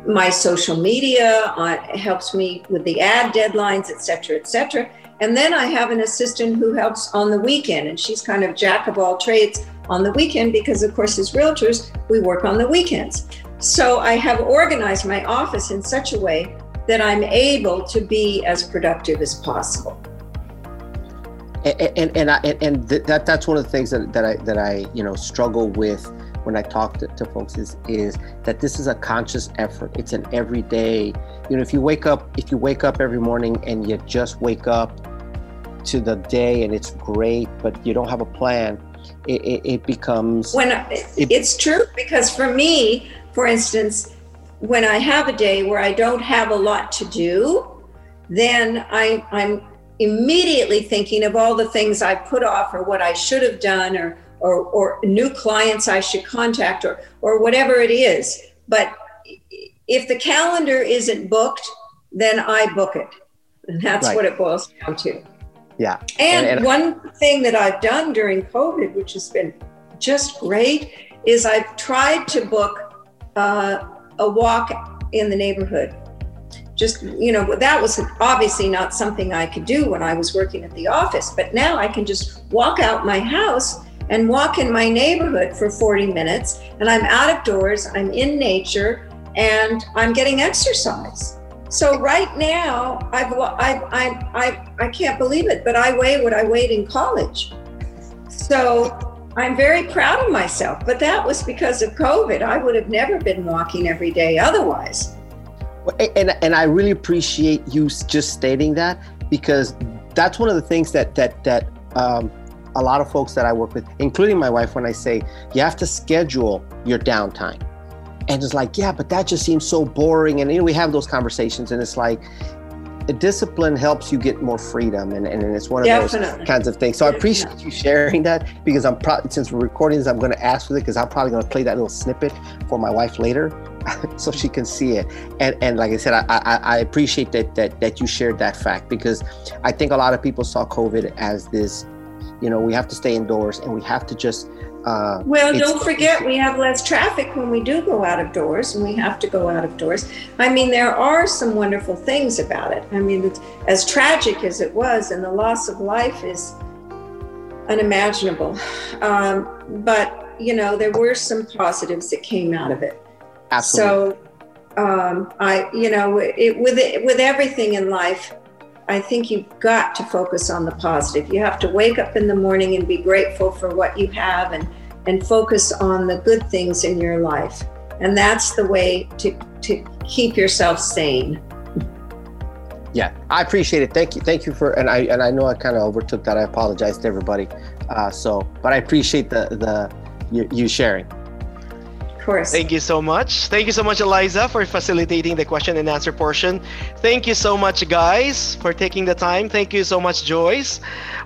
my social media, uh, helps me with the ad deadlines, et cetera, et cetera. And then I have an assistant who helps on the weekend, and she's kind of jack of all trades on the weekend because, of course, as realtors, we work on the weekends. So I have organized my office in such a way that I'm able to be as productive as possible. And and and, I, and that that's one of the things that, that I that I you know struggle with when I talk to, to folks is is that this is a conscious effort. It's an everyday. You know, if you wake up if you wake up every morning and you just wake up to the day and it's great, but you don't have a plan, it, it, it becomes when it, it's true because for me, for instance, when I have a day where I don't have a lot to do, then I, I'm immediately thinking of all the things I put off or what I should have done or or, or new clients I should contact or, or whatever it is. But if the calendar isn't booked, then I book it. And that's right. what it boils down to. Yeah. And, and, and, one thing that I've done during COVID, which has been just great, is I've tried to book uh, a walk in the neighborhood. Just, you know, that was obviously not something I could do when I was working at the office, but now I can just walk out my house and walk in my neighborhood for 40 minutes. And I'm out of doors, I'm in nature, and I'm getting exercise. So right now, I've, I've, I, I, I can't believe it, but I weigh what I weighed in college. So I'm very proud of myself, but that was because of COVID. I would have never been walking every day otherwise. And, and I really appreciate you just stating that because that's one of the things that that that um, a lot of folks that I work with, including my wife, when I say you have to schedule your downtime. And it's like, yeah, but that just seems so boring. And you know, we have those conversations, and it's like, discipline helps you get more freedom, and, and it's one of Definitely. those kinds of things. So I appreciate you sharing that because I'm probably since we're recording this, I'm going to ask for it because I'm probably going to play that little snippet for my wife later, so she can see it. And and like I said, I, I, I appreciate that that that you shared that fact because I think a lot of people saw COVID as this you know we have to stay indoors and we have to just uh, well don't forget we have less traffic when we do go out of doors and we have to go out of doors. I mean there are some wonderful things about it. I mean as tragic as it was and the loss of life is unimaginable. Um, but you know there were some positives that came out of it. Absolutely. so um, i you know it, with it, with everything in life I think you've got to focus on the positive. You have to wake up in the morning and be grateful for what you have and, and focus on the good things in your life. And that's the way to, to keep yourself sane. Yeah, I appreciate it. Thank you. Thank you for and I and I know I kind of overtook that. I apologize to everybody. Uh, so, but I appreciate the the you, you sharing course. Thank you so much. Thank you so much, Eliza, for facilitating the question and answer portion. Thank you so much, guys, for taking the time. Thank you so much, Joyce.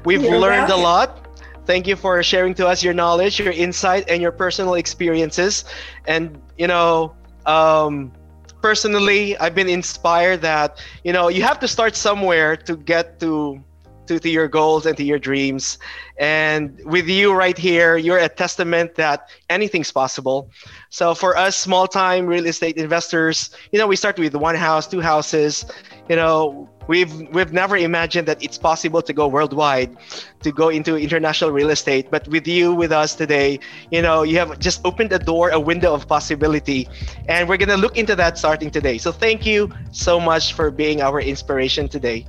We've You're learned welcome. a lot. Thank you for sharing to us your knowledge, your insight, and your personal experiences. And, you know, um, personally, I've been inspired that, you know, you have to start somewhere to get to to, to your goals and to your dreams. And with you right here, you're a testament that anything's possible. So for us small time real estate investors, you know, we start with one house, two houses, you know, we've we've never imagined that it's possible to go worldwide, to go into international real estate. But with you with us today, you know, you have just opened a door, a window of possibility. And we're gonna look into that starting today. So thank you so much for being our inspiration today.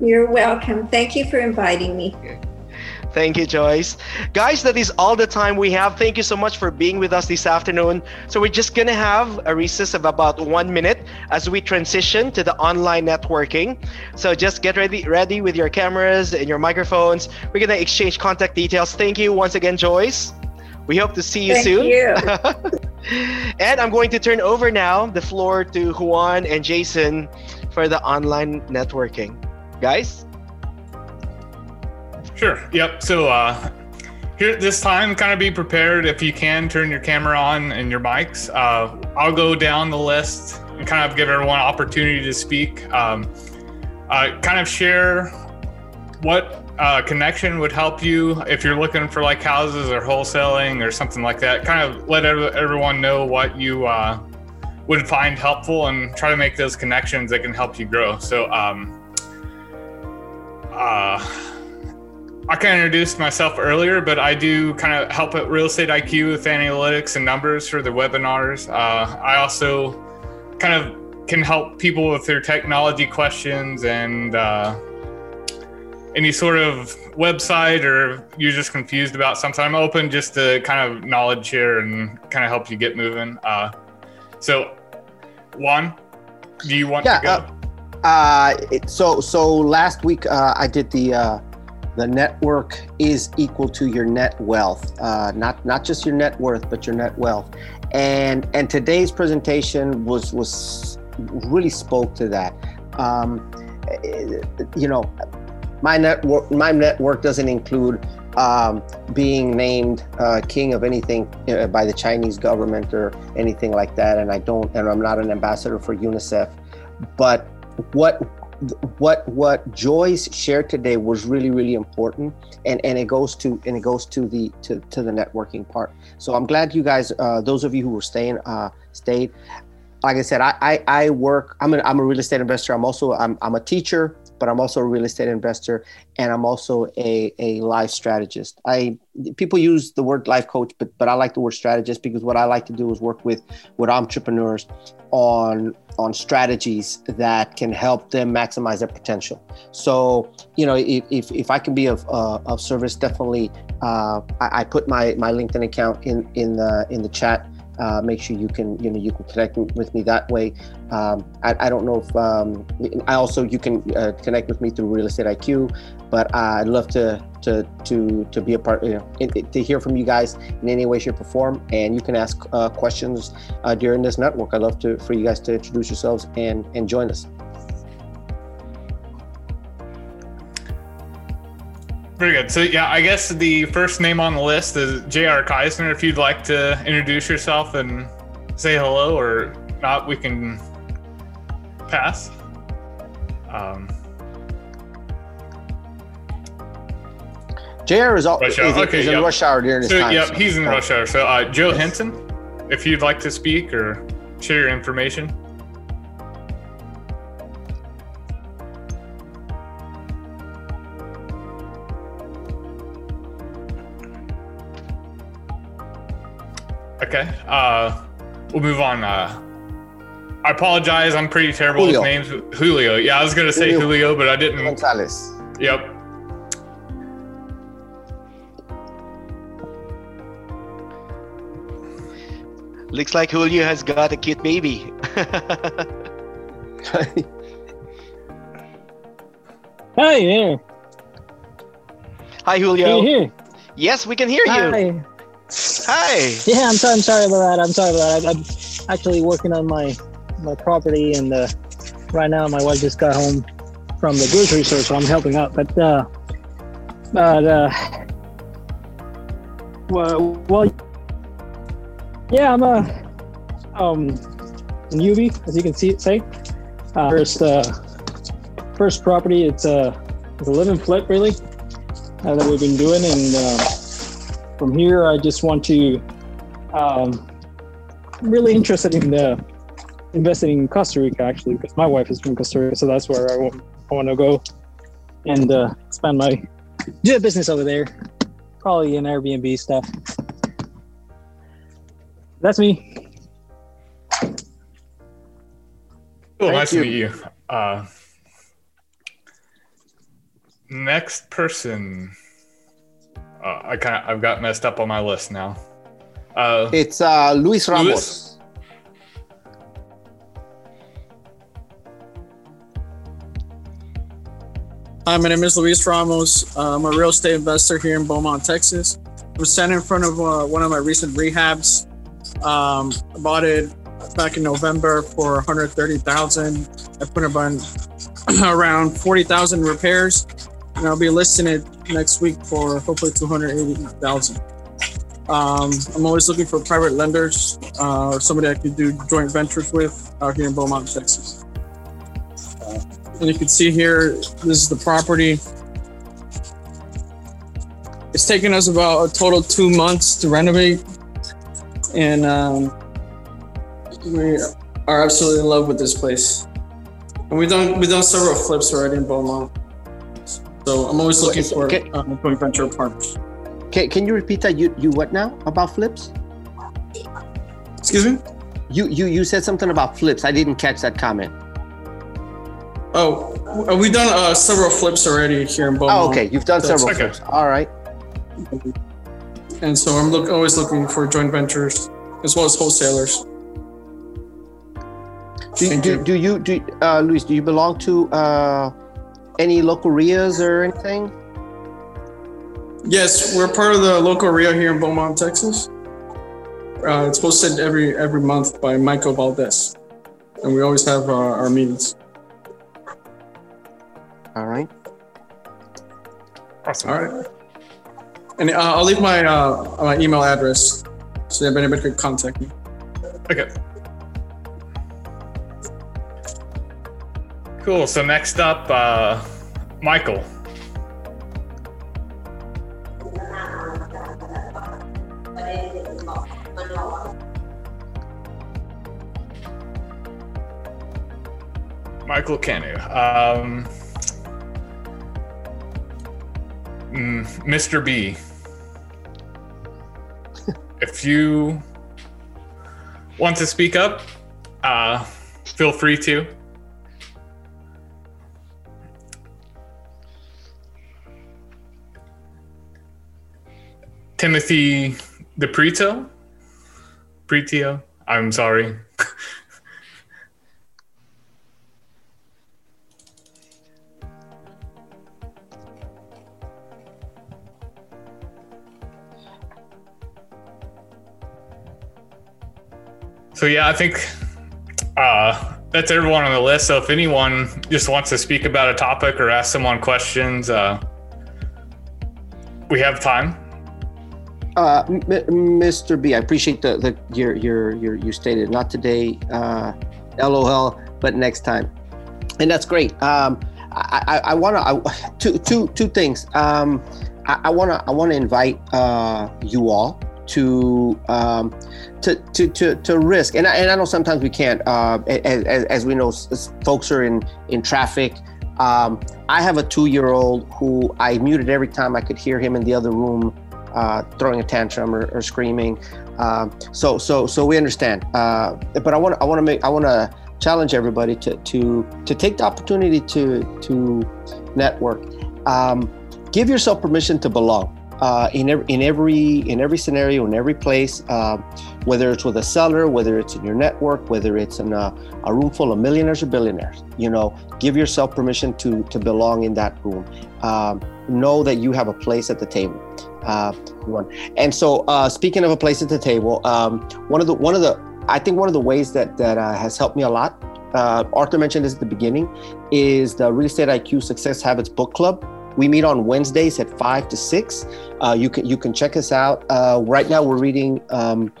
You're welcome. Thank you for inviting me. Thank you, Joyce. Guys, that is all the time we have. Thank you so much for being with us this afternoon. So, we're just going to have a recess of about one minute as we transition to the online networking. So, just get ready, ready with your cameras and your microphones. We're going to exchange contact details. Thank you once again, Joyce. We hope to see you Thank soon. you. and I'm going to turn over now the floor to Juan and Jason for the online networking. Guys? Sure. Yep. So uh, here this time, kind of be prepared if you can turn your camera on and your mics. Uh, I'll go down the list and kind of give everyone opportunity to speak. Um, uh, kind of share what uh, connection would help you if you're looking for like houses or wholesaling or something like that. Kind of let ev- everyone know what you uh, would find helpful and try to make those connections that can help you grow. So, um, uh, I kind of introduced myself earlier, but I do kind of help at Real Estate IQ with analytics and numbers for the webinars. Uh, I also kind of can help people with their technology questions and uh, any sort of website or you're just confused about something. I'm open just to kind of knowledge here and kind of help you get moving. Uh, so, Juan, do you want Yeah, to go? Uh, it, so so last week uh, I did the uh, the network is equal to your net wealth, uh, not not just your net worth, but your net wealth. And and today's presentation was was really spoke to that. Um, eh, you know, my network my network doesn't include um, being named uh, king of anything uh, by the Chinese government or anything like that. And I don't, and I'm not an ambassador for UNICEF. But what what what Joyce shared today was really really important, and and it goes to and it goes to the to, to the networking part. So I'm glad you guys, uh, those of you who were staying, uh, stayed. Like I said, I I, I work. I'm an, I'm a real estate investor. I'm also I'm I'm a teacher but I'm also a real estate investor and I'm also a, a life strategist. I people use the word life coach, but but I like the word strategist because what I like to do is work with with entrepreneurs on on strategies that can help them maximize their potential. So you know if, if, if I can be of, uh, of service, definitely uh, I, I put my my LinkedIn account in in the in the chat uh, make sure you can you know you can connect with me that way um, I, I, don't know if um, I also you can uh, connect with me through Real Estate IQ but I'd love to to to to be a part you know to hear from you guys in any way shape or form and you can ask uh, questions uh, during this network I'd love to for you guys to introduce yourselves and and join us Very good. So yeah, I guess the first name on the list is J.R. Keisner. If you'd like to introduce yourself and say hello, or not, we can pass. Um, JR is, all, Rush is, hour. is Okay, in yep. rush hour during this so time. yep, so- he's in rush hour. So uh, Joe Henson, if you'd like to speak or share your information. Okay. Uh, we'll move on. Uh, I apologize. I'm pretty terrible Julio. with names. Julio. Yeah, I was gonna say Julio. Julio, but I didn't. Gonzalez. Yep. Looks like Julio has got a cute baby. Hi there. Hi, Can you Julio. hear? Yes, we can hear you. Hi. Hi. Yeah, I'm sorry. I'm sorry about that. I'm sorry about that. I'm actually working on my my property, and uh, right now my wife just got home from the grocery store, so I'm helping out. But uh, but uh, well, well, yeah, I'm a um newbie, as you can see say. Uh, first uh, first property. It's a it's a live and flip really uh, that we've been doing, and. Uh, from here, I just want to. Um, really interested in uh, investing in Costa Rica actually, because my wife is from Costa Rica, so that's where I want, I want to go and uh, expand my do a business over there. Probably an Airbnb stuff. That's me. Cool, nice you. to meet you. Uh, next person. Uh, I kind of I've got messed up on my list now. Uh, It's uh, Luis Ramos. Luis? Hi, my name is Luis Ramos. Uh, I'm a real estate investor here in Beaumont, Texas. I'm standing in front of uh, one of my recent rehabs. Um, I bought it back in November for 130,000. I put about around 40,000 repairs, and I'll be listing it next week for hopefully 280,000. Um, I'm always looking for private lenders uh, or somebody I could do joint ventures with out here in Beaumont, Texas. And you can see here, this is the property. It's taken us about a total two months to renovate, and um, we are absolutely in love with this place. And we've done we've done several flips already in Beaumont. So I'm always looking for Okay. um, joint venture partners. Can, can you repeat that? You you what now about flips? Excuse me. You you you said something about flips. I didn't catch that comment. Oh, we've done uh, several flips already here in Beaumont. Oh, okay. You've done That's several okay. flips. All right. And so I'm look, always looking for joint ventures as well as wholesalers. Do, do, you. do you do uh, Luis? Do you belong to uh, any local REIAs or anything? Yes, we're part of the local REIA here in Beaumont, Texas. Uh, it's hosted every every month by Michael Valdez, and we always have uh, our meetings. All right. Awesome. All right. And uh, I'll leave my uh, my email address so if anybody could contact me. Okay. Cool. So next up, uh, Michael. Michael Canu. Um, mm, Mr. B. if you want to speak up, uh, feel free to. Timothy DePrito? Pretio? I'm sorry. So yeah, I think uh, that's everyone on the list. So if anyone just wants to speak about a topic or ask someone questions, uh, we have time. Uh, M- Mr. B, I appreciate the, the your your your you stated not today, uh, LOL, but next time, and that's great. Um, I I, I want to two two two things. Um, I, I want to I want to invite uh, you all to um, to, to to to risk, and I, and I know sometimes we can't. Uh, as, as, we know, folks are in in traffic. Um, I have a two year old who I muted every time I could hear him in the other room uh, throwing a tantrum or, or screaming. Um, so so so we understand. Uh, but I want I want to make I want to challenge everybody to to to take the opportunity to to network. Um, give yourself permission to belong. Uh, in every in every in every scenario in every place, um, whether it's with a seller, whether it's in your network, whether it's in a, a room full of millionaires or billionaires, you know, give yourself permission to to belong in that room. Um, know that you have a place at the table. Uh. And so, uh, speaking of a place at the table, um, one of the one of the I think one of the ways that that uh, has helped me a lot. Uh, Arthur mentioned this at the beginning, is the Real Estate IQ Success Habits Book Club. We meet on Wednesdays at five to six. Uh, you can you can check us out. Uh, right now, we're reading um,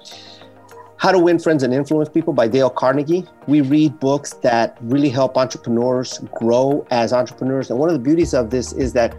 "How to Win Friends and Influence People" by Dale Carnegie. We read books that really help entrepreneurs grow as entrepreneurs. And one of the beauties of this is that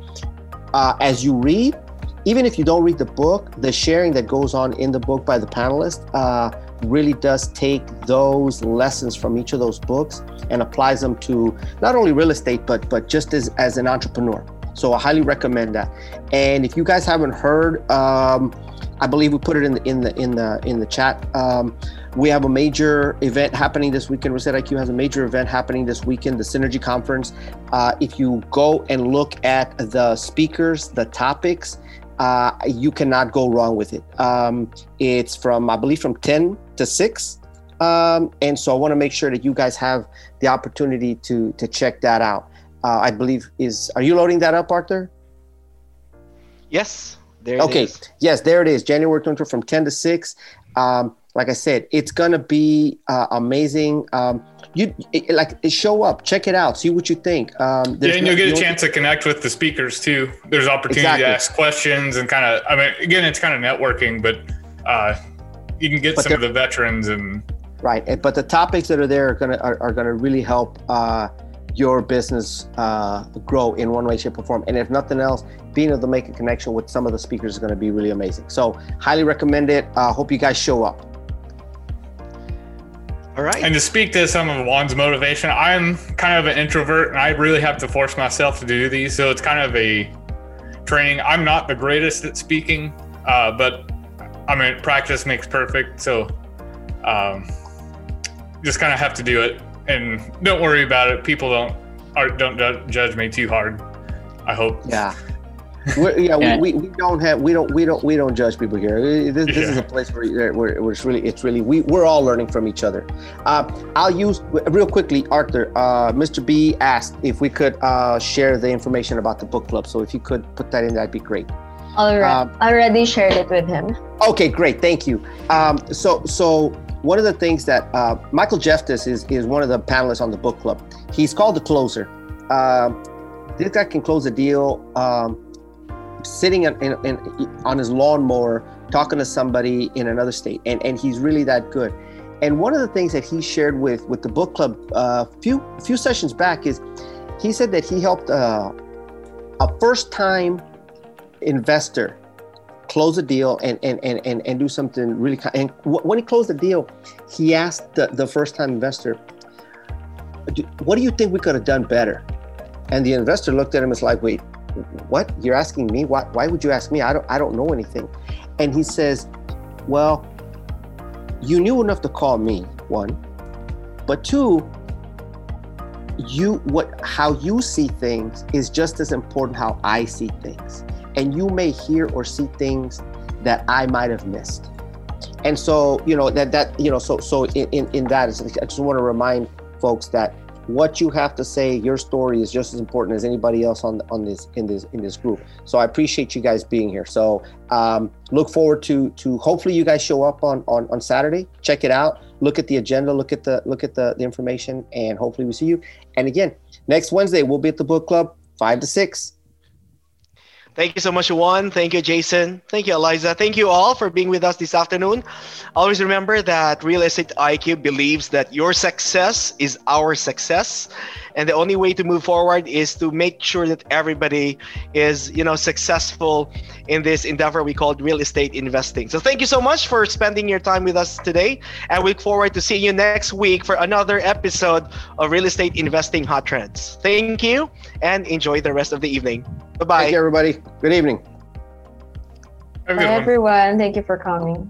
uh, as you read, even if you don't read the book, the sharing that goes on in the book by the panelists uh, really does take those lessons from each of those books and applies them to not only real estate, but but just as as an entrepreneur. So I highly recommend that. And if you guys haven't heard, um, I believe we put it in the in the in the in the chat. Um, we have a major event happening this weekend. Reset IQ has a major event happening this weekend, the Synergy Conference. Uh, if you go and look at the speakers, the topics, uh, you cannot go wrong with it. Um, it's from, I believe, from 10 to 6. Um, and so I want to make sure that you guys have the opportunity to to check that out. Uh, I believe is, are you loading that up, Arthur? Yes. There it Okay. is. Yes, there it is. January 20 from 10 to 6. Um, like I said, it's gonna be uh, amazing. Um, you it, like show up, check it out, see what you think. Um, Yeah, and no- you'll get a don't- chance to connect with the speakers too. There's opportunity Exactly. to ask questions and kind of. I mean, again, it's kind of networking, but uh, you can get But some of the veterans and right but the topics that are there are gonna are, are gonna really help uh, your business uh, grow in one way shape or form and if nothing else being able to make a connection with some of the speakers is going to be really amazing so highly recommend it uh, hope you guys show up All right. And to speak to some of Juan's motivation, I'm kind of an introvert and I really have to force myself to do these. So it's kind of a training. I'm not the greatest at speaking, uh, but I mean, practice makes perfect. So um, just kind of have to do it. And don't worry about it. People don't are, don't judge me too hard. I hope. yeah We're, yeah, Yeah. We, we, we don't have we don't we don't we don't judge people here. This, this is a place where, where, where it's really it's really we we're all learning from each other. Uh, I'll use real quickly, Arthur. Uh, Mr. B asked if we could uh, share the information about the book club. So if you could put that in, that'd be great. Already, Um, already shared it with him. Okay, great, thank you. Um, so, so one of the things that uh, Michael Jeftis is is one of the panelists on the book club. He's called the closer. Um, this guy can close a deal um, sitting in, in, in, on his lawnmower talking to somebody in another state, and and he's really that good. And one of the things that he shared with with the book club a uh, few few sessions back is he said that he helped uh, a first time investor close a deal and and and and, and do something really kind and wh- when he closed the deal he asked the, the first time investor what do you think we could have done better? And the investor looked at him was like wait what? You're asking me? Why, why would you ask me? I don't i don't know anything. And he says well you knew enough to call me one but two you what how you see things is just as important how i see things and you may hear or see things that I might have missed. And so, you know, that that you know, so so in in, in that, I just want to remind folks that what you have to say, your story is just as important as anybody else on on this in this in this group. So I appreciate you guys being here. So um, look forward to to hopefully you guys show up on on on Saturday. Check it out. Look at the agenda. Look at the look at the, the information, and hopefully we see you. And again, next Wednesday we'll be at the book club five to six. Thank you so much, Juan. Thank you, Jason. Thank you, Eliza. Thank you all for being with us this afternoon. Always remember that Real Estate IQ believes that your success is our success. And the only way to move forward is to make sure that everybody is, you know, successful in this endeavor we called real estate investing. So thank you so much for spending your time with us today. And we look forward to seeing you next week for another episode of Real Estate Investing Hot Trends. Thank you and enjoy the rest of the evening. Bye bye. Thank you, everybody. Good evening. Have a Bye, good one. everyone. Thank you for coming.